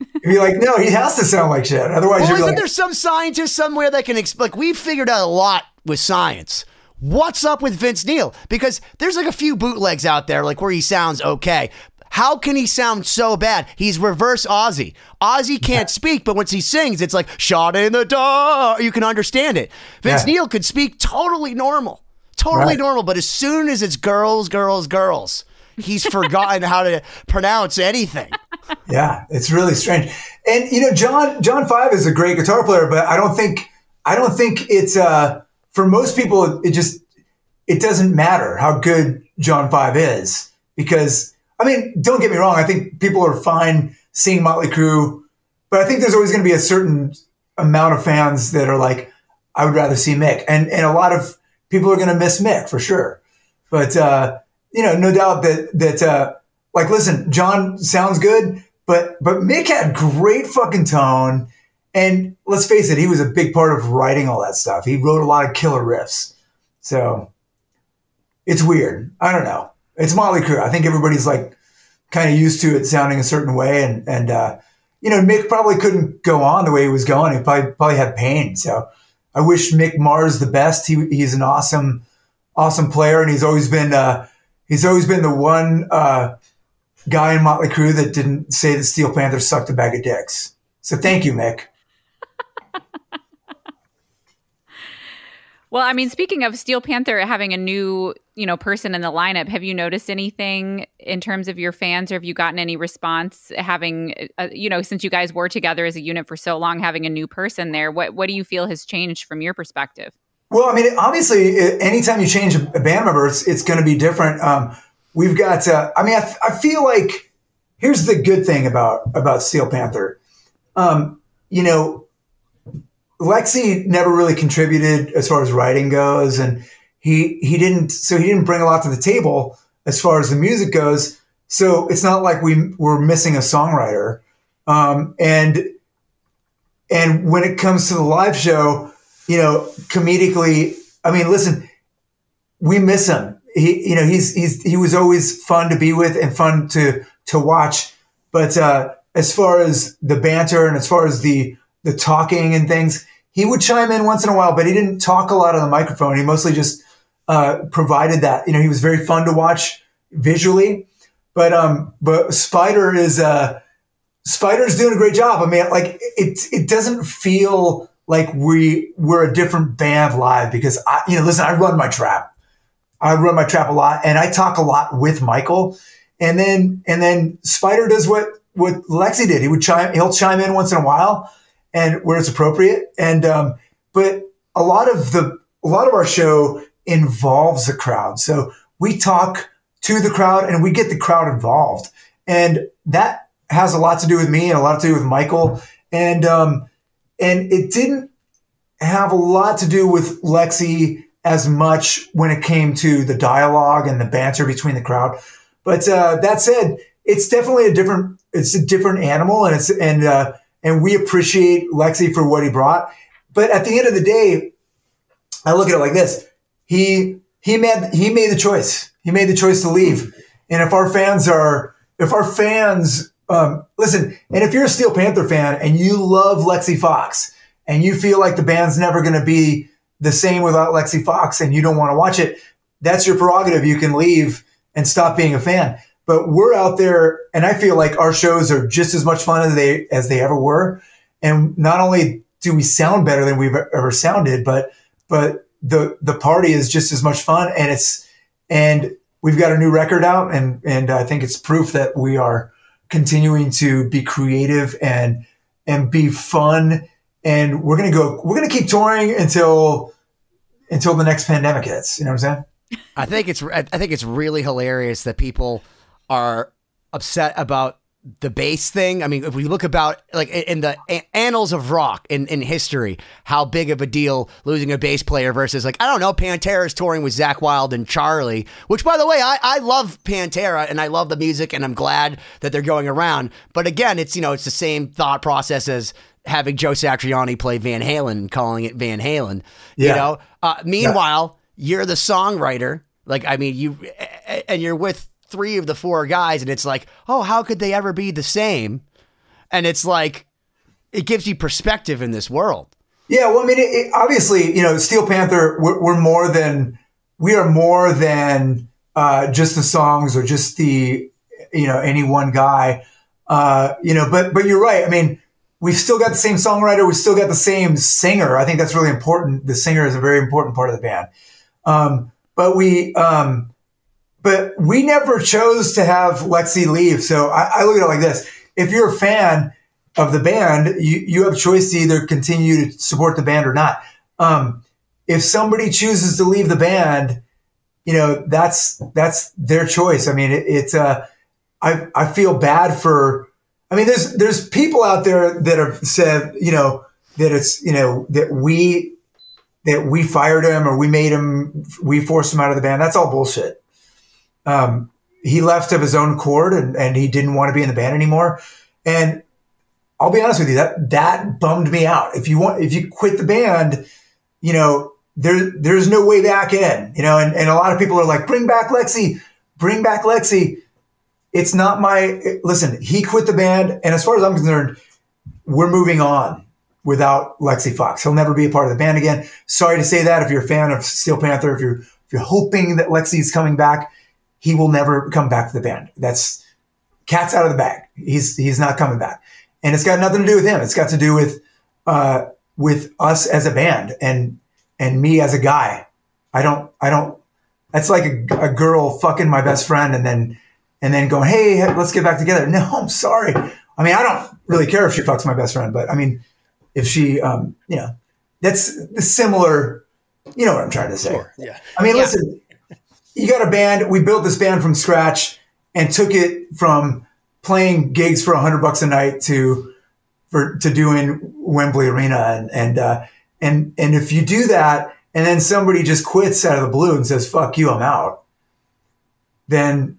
It'd be like, "No, he has to sound like shit." Otherwise, Well, you'd isn't like, there some scientist somewhere that can explain? like we've figured out a lot with science. What's up with Vince Neil? Because there's like a few bootlegs out there, like where he sounds okay. How can he sound so bad? He's reverse Ozzy. Ozzy can't speak, but once he sings, it's like shot in the dark. You can understand it. Vince Yeah. Neil could speak totally normal, totally Right. normal. But as soon as it's girls, girls, girls, he's forgotten how to pronounce anything. Yeah, it's really strange. And you know, John John Five is a great guitar player, but I don't think I don't think it's uh for most people it just it doesn't matter how good John Five is because I mean, don't get me wrong. I think people are fine seeing Motley Crue, but I think there's always going to be a certain amount of fans that are like, I would rather see Mick, and and a lot of people are going to miss Mick for sure. But uh, you know, no doubt that that uh, like, listen, John sounds good, but but Mick had great fucking tone, and let's face it, he was a big part of writing all that stuff. He wrote a lot of killer riffs, so it's weird. I don't know. It's Motley Crue. I think everybody's like kind of used to it sounding a certain way, and and uh, you know, Mick probably couldn't go on the way he was going. He probably probably had pain. So I wish Mick Mars the best. He he's an awesome awesome player, and he's always been uh, he's always been the one uh, guy in Motley Crue that didn't say that Steel Panther sucked a bag of dicks. So thank you, Mick. *laughs* Well, I mean, speaking of Steel Panther having a new, you know, person in the lineup, have you noticed anything in terms of your fans, or have you gotten any response having, uh, you know, since you guys were together as a unit for so long, having a new person there? What what do you feel has changed from your perspective? Well, I mean, obviously, anytime you change a band member, it's, it's going to be different. Um, we've got, uh, I mean, I, I, feel like here's the good thing about about Steel Panther. Um, you know, Lexxi never really contributed as far as writing goes, and he he didn't so he didn't bring a lot to the table as far as the music goes. So it's not like we were missing a songwriter. Um, and and when it comes to the live show, you know, comedically, I mean, listen, we miss him. He, you know, he's he's he was always fun to be with and fun to to watch. But uh, as far as the banter and as far as the the talking and things. He would chime in once in a while, but he didn't talk a lot on the microphone. He mostly just uh, provided that. You know, he was very fun to watch visually. But um, but Spyder is uh, Spyder's doing a great job. I mean, like it it doesn't feel like we we're a different band live because I you know listen, I run my trap. I run my trap a lot and I talk a lot with Michael. And then and then Spyder does what what Lexxi did. He would chime he'll chime in once in a while and where it's appropriate. And um, but a lot of the a lot of our show involves the crowd. So we talk to the crowd and we get the crowd involved, and that has a lot to do with me and a lot to do with Michael. And um, and it didn't have a lot to do with Lexxi as much when it came to the dialogue and the banter between the crowd. But uh, that said, it's definitely a different it's a different animal, and it's and uh, and we appreciate Lexxi for what he brought. But at the end of the day, I look at it like this: he he made he made the choice. He made the choice to leave. And if our fans are if our fans um, listen, and if you're a Steel Panther fan and you love Lexxi Foxx and you feel like the band's never going to be the same without Lexxi Foxx and you don't want to watch it, that's your prerogative. You can leave and stop being a fan but we're out there and I feel like our shows are just as much fun as they as they ever were. And not only do we sound better than we've ever sounded, but but the the party is just as much fun and it's and we've got a new record out and and I think it's proof that we are continuing to be creative and and be fun and we're to go we're to keep touring until until the next pandemic hits, you know what I'm saying? I think it's I think it's really hilarious that people are upset about the bass thing. I mean, if we look about like in the annals of rock in, in history, how big of a deal losing a bass player versus like, I don't know, Pantera's touring with Zakk Wylde and Charlie, which by the way, I, I love Pantera and I love the music and I'm glad that they're going around. But again, it's, you know, it's the same thought process as having Joe Satriani play Van Halen, calling it Van Halen, yeah. you know? Uh, meanwhile, yeah. you're the songwriter. Like, I mean, you, and you're with three of the four guys, and it's like, oh, how could they ever be the same? And it's like, it gives you perspective in this world. Yeah, well, I mean, it, it, obviously, you know, Steel Panther, we're, we're, more than we are more than uh, just the songs or just the you know any one guy. Uh, you know, but but you're right. I mean, we've still got the same songwriter. We've still got the same singer. I think that's really important. The singer is a very important part of the band. Um, but we, um, but we never chose to have Lexxi leave. So I, I, look at it like this: if you're a fan of the band, you you have choice to either continue to support the band or not. Um, if somebody chooses to leave the band, you know, that's that's their choice. I mean, it, it's uh, I I feel bad for. I mean, there's there's people out there that have said, you know, that it's you know that we that we fired him or we made him we forced him out of the band. That's all bullshit. Um, he left of his own accord and, and he didn't want to be in the band anymore. And I'll be honest with you, that that bummed me out. If you want, if you quit the band, you know, there there's no way back in. You know, and, and a lot of people are like, bring back Lexxi, bring back Lexxi. It's not my listen, he quit the band, and as far as I'm concerned, we're moving on without Lexxi Foxx. He'll never be a part of the band again. Sorry to say that if you're a fan of Steel Panther, if you're if you're hoping that Lexxi is coming back, he will never come back to the band. That's cat's out of the bag. He's he's not coming back, and it's got nothing to do with him. It's got to do with uh, with us as a band and and me as a guy. I don't I don't. That's like a, a girl fucking my best friend and then and then going, hey, let's get back together. No, I'm sorry. I mean, I don't really care if she fucks my best friend, but I mean, if she, um, you know, that's similar. You know what I'm trying to say? Sure, yeah. I mean, Yeah. listen, you got a band. We built this band from scratch and took it from playing gigs for a hundred bucks a night to for to doing Wembley Arena and and uh, and and if you do that and then somebody just quits out of the blue and says "fuck you," I'm out, then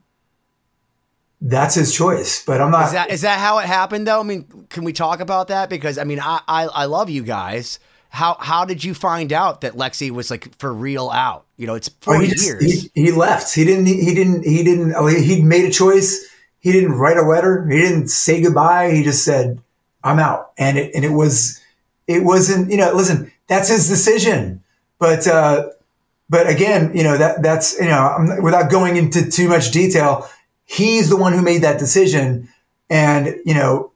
that's his choice. But I'm not. Is that is that how it happened though? I mean, can we talk about that? Because I mean, I I, I love you guys. How how did you find out that Lexxi was like for real out? You know, it's Oh, four he, just- years. he, he left. He didn't. He didn't. He didn't. oh, He he made a choice. He didn't write a letter. He didn't say goodbye. He just said, "I'm out." And it and it was. It wasn't. You know. Listen, that's his decision. But uh, but again, you know that that's you know I'm, without going into too much detail, he's the one who made that decision. And you know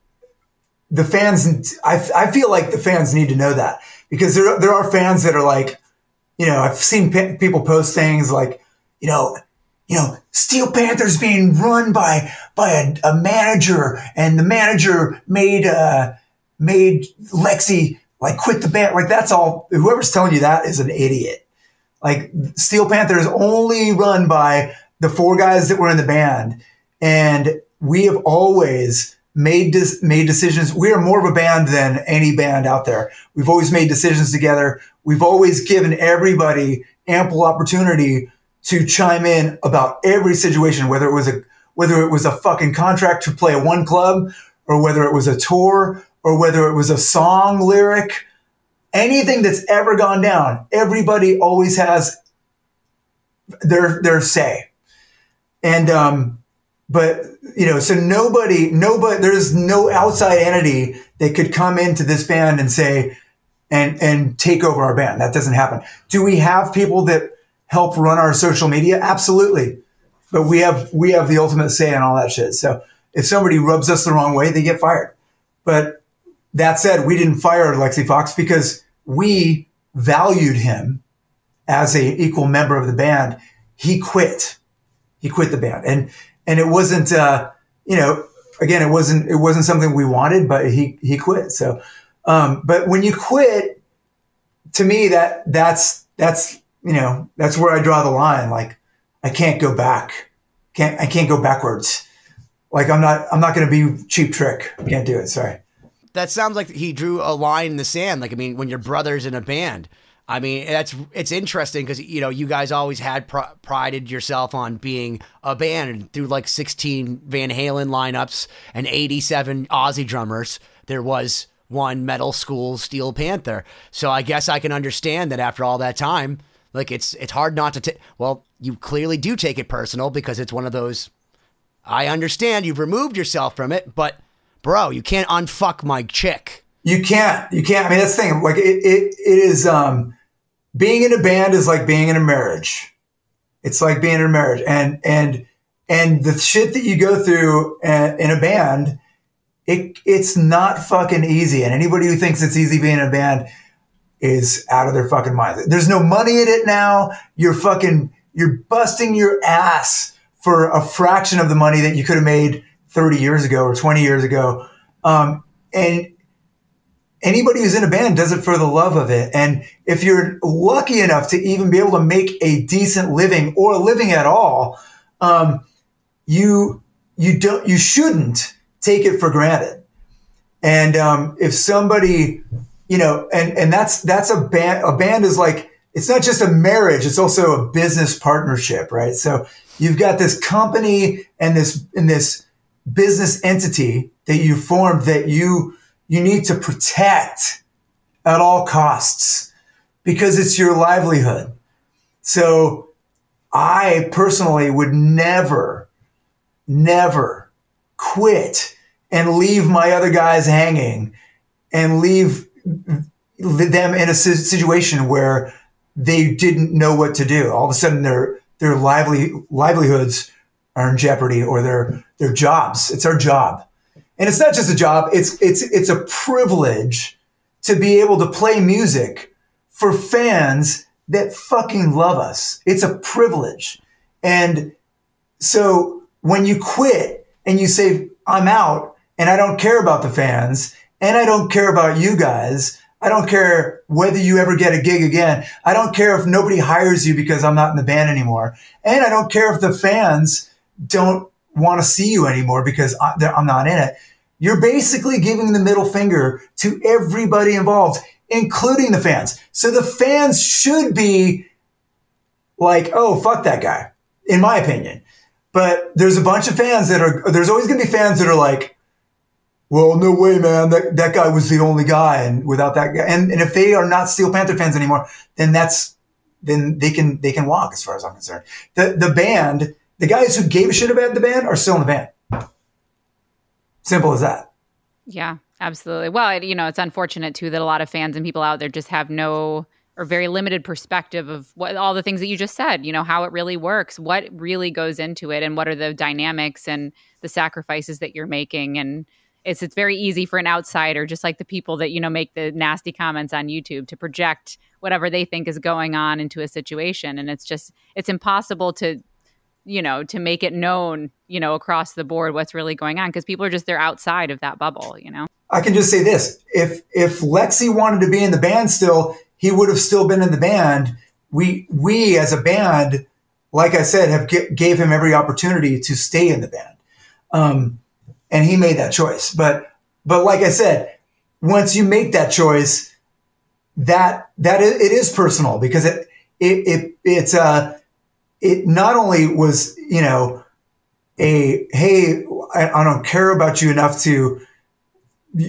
the fans. I I feel like the fans need to know that because there there are fans that are like you know, I've seen pe- people post things like, you know, you know, Steel Panther's being run by by a, a manager, and the manager made uh, made Lexxi like quit the band. Like that's all. Whoever's telling you that is an idiot. Like Steel Panther is only run by the four guys that were in the band, and we have always made dis- made decisions. We are more of a band than any band out there. We've always made decisions together. We've always given everybody ample opportunity to chime in about every situation, whether it was a whether it was a fucking contract to play at one club, or whether it was a tour, or whether it was a song lyric. Anything that's ever gone down, everybody always has their their say. And um, but you know, so nobody, nobody, there's no outside entity that could come into this band and say and and take over our band. That doesn't happen. Do we have people that help run our social media? Absolutely. But we have we have the ultimate say on all that shit. So if somebody rubs us the wrong way, they get fired. But that said, we didn't fire Lexxi Foxx because we valued him as a equal member of the band. He quit. He quit the band, and and it wasn't, uh, you know, again, it wasn't it wasn't something we wanted, but he he quit. So, um, but when you quit, to me, that that's that's you know that's where I draw the line. Like I can't go back. Can't I can't go backwards. Like I'm not I'm not going to be cheap trick. Can't do it. Sorry. that sounds like he drew a line in the sand. Like I mean, when your brothers in a band. I mean, that's it's interesting because you know you guys always had pr- prided yourself on being a band through like 16 Van Halen lineups and 87 Ozzy drummers. There was one Metal Skool Steel Panther. So I guess I can understand that after all that time, like it's it's hard not to take. Well, you clearly do take it personal because it's one of those. I understand you've removed yourself from it, but bro, you can't unfuck my chick. You can't. You can't. I mean, that's the thing. Like it, it, it is. Um, being in a band is like being in a marriage. It's like being in a marriage, and and and the shit that you go through uh, in a band, it it's not fucking easy. And anybody who thinks it's easy being in a band is out of their fucking mind. There's no money in it now. You're fucking. You're busting your ass for a fraction of the money that you could have made 30 years ago or 20 years ago. Um, and anybody who's in a band does it for the love of it. And if you're lucky enough to even be able to make a decent living or a living at all, um, you you don't you shouldn't take it for granted. And um, if somebody, you know, and and that's that's a band. A band is like it's not just a marriage; it's also a business partnership, right? So you've got this company and this and this business entity that you formed that you you need to protect at all costs because it's your livelihood. So I personally would never, never quit and leave my other guys hanging and leave them in a situation where they didn't know what to do. All of a sudden their, their lively livelihoods are in jeopardy or their, their jobs. It's our job. And it's not just a job. It's, it's, it's a privilege to be able to play music for fans that fucking love us. It's a privilege. And so when you quit and you say, I'm out and I don't care about the fans and I don't care about you guys. I don't care whether you ever get a gig again. I don't care if nobody hires you because I'm not in the band anymore. And I don't care if the fans don't want to see you anymore because I'm not in it. You're basically giving the middle finger to everybody involved, including the fans. So the fans should be like, oh, fuck that guy, in my opinion. But there's a bunch of fans that are, there's always going to be fans that are like, well, no way, man. That, that guy was the only guy. And without that guy, and, and if they are not Steel Panther fans anymore, then that's, then they can, they can walk as far as I'm concerned. The, the band, the guys who gave a shit about the band are still in the band. Simple as that. Yeah, absolutely. Well, you know, it's unfortunate too that a lot of fans and people out there just have no or very limited perspective of what all the things that you just said, you know, how it really works, what really goes into it and what are the dynamics and the sacrifices that you're making and it's it's very easy for an outsider just like the people that you know make the nasty comments on YouTube to project whatever they think is going on into a situation and it's just it's impossible to you know, to make it known, you know, across the board what's really going on because people are just they're outside of that bubble, you know. I can just say this: if if Lexxi wanted to be in the band still, he would have still been in the band. We we as a band, like I said, have g- gave him every opportunity to stay in the band, um, and he made that choice. But but like I said, once you make that choice, that that it is personal because it it, it it's a uh, it not only was, you know, a, hey, I, I don't care about you enough to,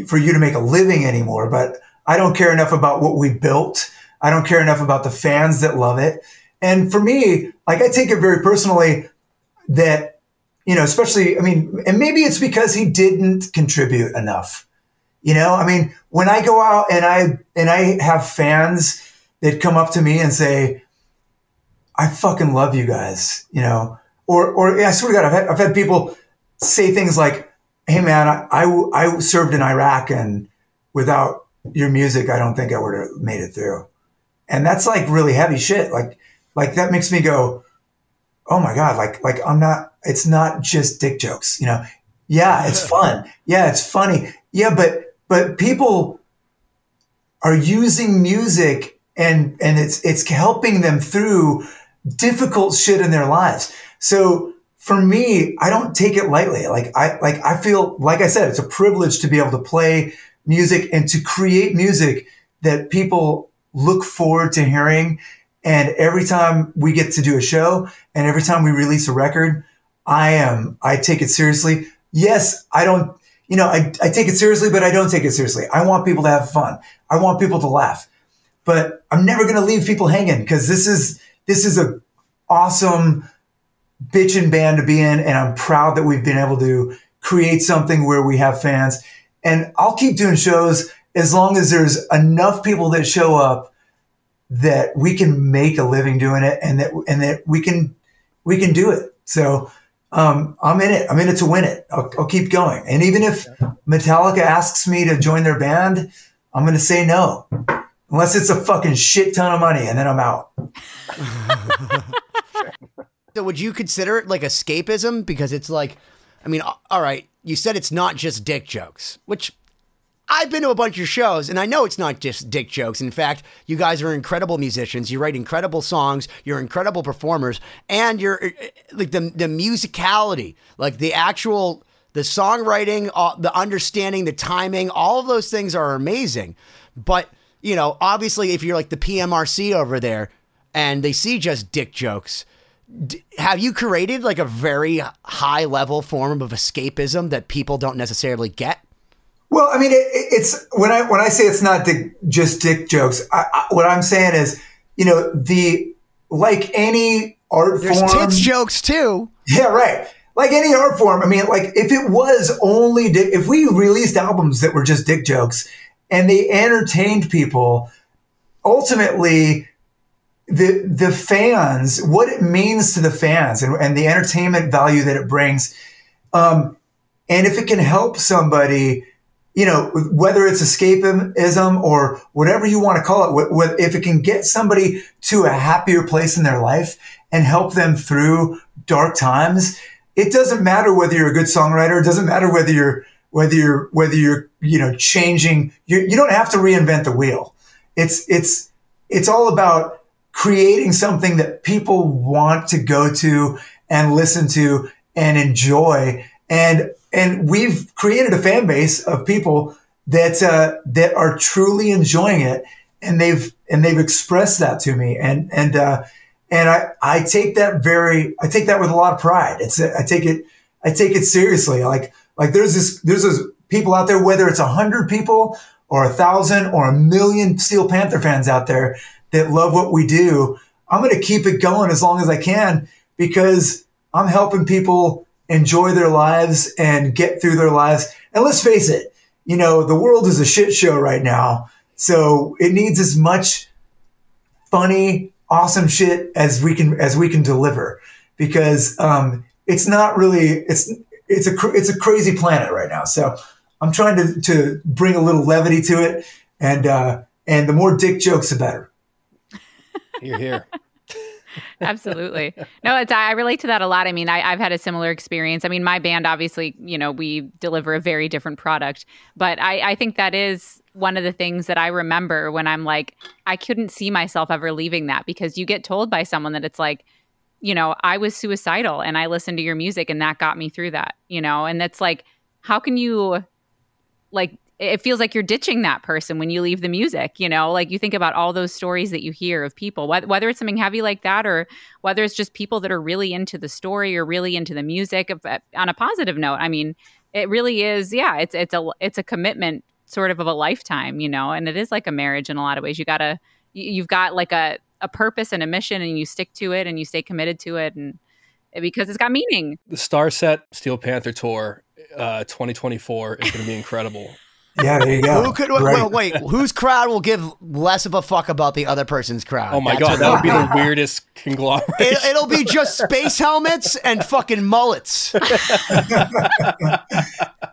for you to make a living anymore, but I don't care enough about what we built. I don't care enough about the fans that love it. And for me, like I take it very personally that, you know, especially, I mean, and maybe it's because he didn't contribute enough. You know, I mean, when I go out and I, and I have fans that come up to me and say, I fucking love you guys, you know, or, or I swear to God, I've had, I've had people say things like, Hey man, I, I, I served in Iraq and without your music, I don't think I would have made it through. And that's like really heavy shit. Like, like that makes me go, Oh my God. Like, like I'm not, it's not just dick jokes, you know? Yeah, it's fun. Yeah, it's funny. Yeah, but, but people are using music and, and it's, it's helping them through difficult shit in their lives. So for me, I don't take it lightly. Like I, like I feel, like I said, it's a privilege to be able to play music and to create music that people look forward to hearing. And every time we get to do a show and every time we release a record, I am, I take it seriously. Yes, I don't, you know, I, I take it seriously, but I don't take it seriously. I want people to have fun. I want people to laugh, but I'm never going to leave people hanging because this is, this is a awesome bitchin' band to be in. And I'm proud that we've been able to create something where we have fans. And I'll keep doing shows as long as there's enough people that show up that we can make a living doing it and that, and that we can, we can do it. So, um, I'm in it. I'm in it to win it. I'll, I'll keep going. And even if Metallica asks me to join their band, I'm going to say no unless it's a fucking shit ton of money and then I'm out. so would you consider it like escapism because it's like I mean all right, you said it's not just dick jokes, which I've been to a bunch of shows, and I know it's not just dick jokes. In fact, you guys are incredible musicians. You write incredible songs. You're incredible performers, and you're uh, like the the musicality, like the actual the songwriting, uh, the understanding, the timing. All of those things are amazing. But you know, obviously, if you're like the PMRC over there, and they see just dick jokes. d- Have you created like a very high level form of escapism that people don't necessarily get? Well, I mean, it, it- it's when I when I say it's not dick, just dick jokes. I, I, what I'm saying is, you know, the like any art There's form. tits jokes too. Yeah, right. Like any art form. I mean, like if it was only dick, if we released albums that were just dick jokes and they entertained people, ultimately the the fans, what it means to the fans and, and the entertainment value that it brings, um, and if it can help somebody, you know, whether it's escapism or whatever you want to call it, if it can get somebody to a happier place in their life and help them through dark times, it doesn't matter whether you're a good songwriter. It doesn't matter whether you're whether you're whether you're you know changing. You you don't have to reinvent the wheel. It's it's it's all about creating something that people want to go to and listen to and enjoy. And and we've created a fan base of people that uh, that are truly enjoying it, and they've and they've expressed that to me. And and uh, and I I take that very I take that with a lot of pride. It's I take it I take it seriously. Like like there's this there's this people out there, whether it's a hundred people or a thousand or a million Steel Panther fans out there that love what we do. I'm going to keep it going as long as I can because I'm helping people enjoy their lives and get through their lives. And let's face it, you know, the world is a shit show right now. So it needs as much funny, awesome shit as we can as we can deliver because um, it's not really it's it's a it's a crazy planet right now. So I'm trying to to bring a little levity to it, and uh, and the more dick jokes, the better. You're here. *laughs* Absolutely. No, it's I relate to that a lot. I mean, I, I've had a similar experience. I mean, my band obviously, you know, we deliver a very different product, but I, I think that is one of the things that I remember when I'm like, I couldn't see myself ever leaving that because you get told by someone that it's like, you know, I was suicidal and I listened to your music and that got me through that, you know, and that's like, how can you like it feels like you're ditching that person when you leave the music you know? Like you think about all those stories that you hear of people whether, whether it's something heavy like that or whether it's just people that are really into the story or really into the music of- uh, on a positive note i mean it really is yeah it's it's a it's a commitment sort of of a lifetime you know? And it is like a marriage in a lot of ways. You gotta you've got like a a purpose and a mission and you stick to it and you stay committed to it and because it's got meaning The Starset Steel Panther tour uh, 2024 is going to be incredible. *laughs* Yeah, there you go. Who could Great. wait, wait? Whose crowd will give less of a fuck about the other person's crowd? Oh my That's god, what that would be the *laughs* weirdest conglomerate. It, *laughs* it'll be just space helmets and fucking mullets.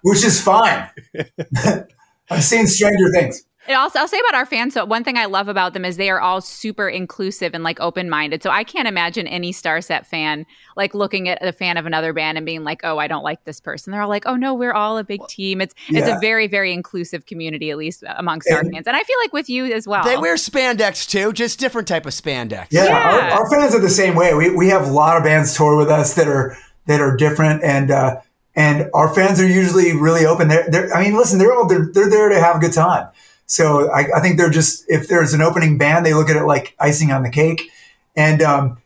which is fine. I've seen Stranger Things. And also, I'll say about our fans. So one thing I love about them is they are all super inclusive and like open minded. So I can't imagine any Starset fan like looking at a fan of another band and being like, "Oh, I don't like this person." They're all like, "Oh no, we're all a big team." It's it's a very very inclusive community, at least amongst our fans. And I feel like with you as well. They wear spandex too, just different type of spandex. Yeah, Yeah. Our, our fans are the same way. We we have a lot of bands tour with us that are that are different, and uh, and our fans are usually really open. They're, they're I mean, listen, they're all they're, they're there to have a good time. So I, I think they're just if there's an opening band, they look at it like icing on the cake, and um,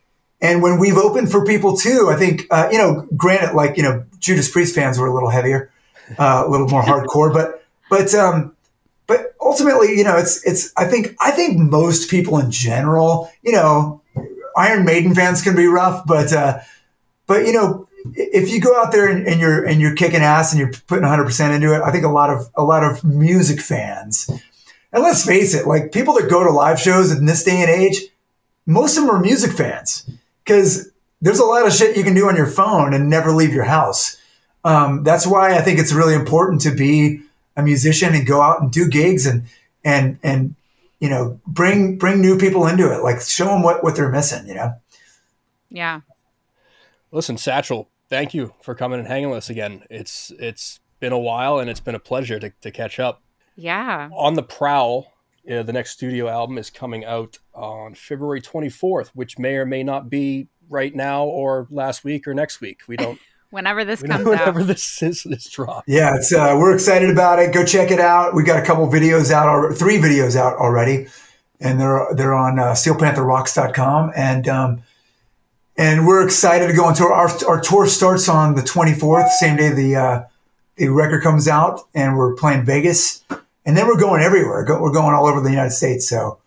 and when we've opened for people too, I think uh, you know, granted, like you know, Judas Priest fans were a little heavier, uh, a little more *laughs* hardcore, but but um, but ultimately, you know, it's it's. I think I think most people in general, you know, Iron Maiden fans can be rough, but uh, but you know, if you go out there and, and you're and you're kicking ass and you're putting 100 percent into it, I think a lot of a lot of music fans, and let's face it, like people that go to live shows in this day and age, most of them are music fans because there's a lot of shit you can do on your phone and never leave your house. Um, that's why I think it's really important to be a musician and go out and do gigs and and and you know bring bring new people into it like show them what what they're missing you know yeah. Listen, Satchel, thank you for coming and hanging with us again. It's it's been a while and it's been a pleasure to, to catch up. Yeah. On the Prowl, uh, the next studio album is coming out on February 24th, which may or may not be right now or last week or next week. We don't. *laughs* Whenever this *laughs* we comes know whenever out. this is this drop. Yeah, it's uh, we're excited about it. Go check it out. We got a couple videos out, or three videos out already, and they're they're on uh, SteelPantherRocks.com, and um, and we're excited to go on tour. Our our tour starts on the 24th, same day the uh, the record comes out, and we're playing Vegas, and then we're going everywhere. Go, we're going all over the United States. So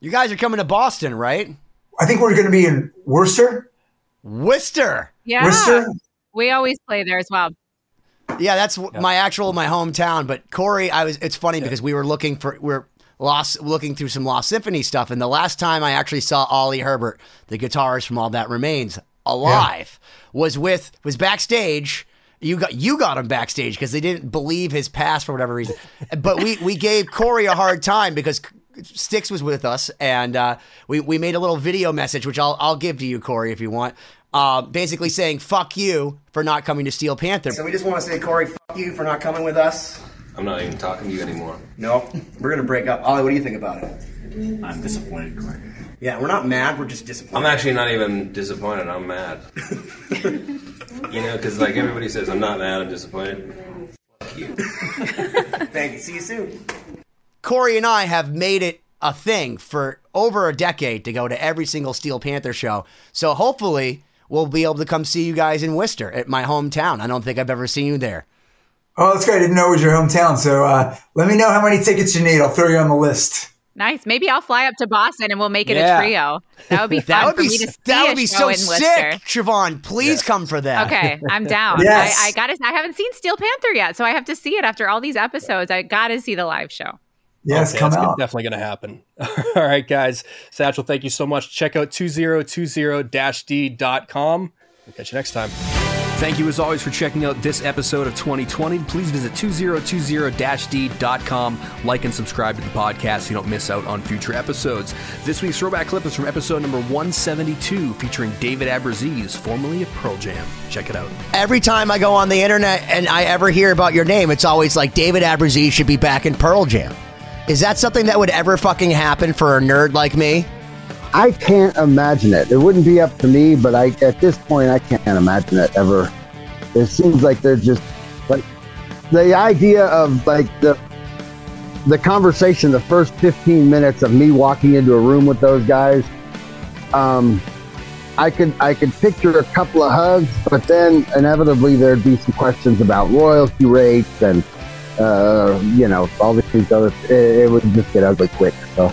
You guys are coming to Boston, right? I think we're going to be in Worcester. Worcester. Yeah. Worcester. We always play there as well. Yeah, that's w my actual my hometown. But Cory, I was. It's funny because we were looking for we're lost looking through some Lost Symphony stuff, and the last time I actually saw Oli Herbert, the guitarist from All That Remains, alive, was with was backstage. You got you got him backstage because they didn't believe his past for whatever reason. but we we gave Cory a hard time because Sticks was with us, and uh, we we made a little video message, which I'll I'll give to you, Cory, if you want. Uh, basically saying "fuck you" for not coming to Steel Panther. So we just want to say, Cory, "fuck you" for not coming with us. I'm not even talking to you anymore. No, we're gonna break up. Oli, what do you think about it? I'm disappointed, Cory. Yeah, we're not mad. We're just disappointed. I'm actually not even disappointed. I'm mad. *laughs* you know, because like everybody says, I'm not mad. I'm disappointed. Fuck you. *laughs* Thank you. See you soon. Cory and I have made it a thing for over a decade to go to every single Steel Panther show. So hopefully we'll be able to come see you guys in Worcester at my hometown. I don't think I've ever seen you there. Oh, that's great. I didn't know it was your hometown. So uh, let me know how many tickets you need. I'll throw you on the list. Nice. Maybe I'll fly up to Boston and we'll make it Yeah. a trio. *laughs* That would be fun That would for be me to see that a would be show so sick, Worcester. Siobhán. Please come for that. Okay, I'm *laughs* down. Yes. I, I gotta. I haven't seen Steel Panther yet, so I have to see it after all these episodes. I gotta see the live show. Yes, Okay, come that's out. definitely going to happen. *laughs* All right, guys. Satchel, thank you so much. Check out 2020-d.com. We'll catch you next time. Thank you as always for checking out this episode of 2020. Please visit 2020-d.com. Like and subscribe to the podcast so you don't miss out on future episodes. This week's throwback clip is from episode number 172 featuring David Abbruzzese, formerly of Pearl Jam. Check it out. Every time I go on the internet and I ever hear about your name, it's always like David Abbruzzese should be back in Pearl Jam. Is that something that would ever fucking happen for a nerd like me? I can't imagine it. It wouldn't be up to me, but I at this point I can't imagine it ever. It seems like they're just like the idea of like the the conversation, the first 15 minutes of me walking into a room with those guys. Um, I could I could picture a couple of hugs, but then inevitably there'd be some questions about royalty rates and uh, you know all these other. It, it would just get ugly quick. So.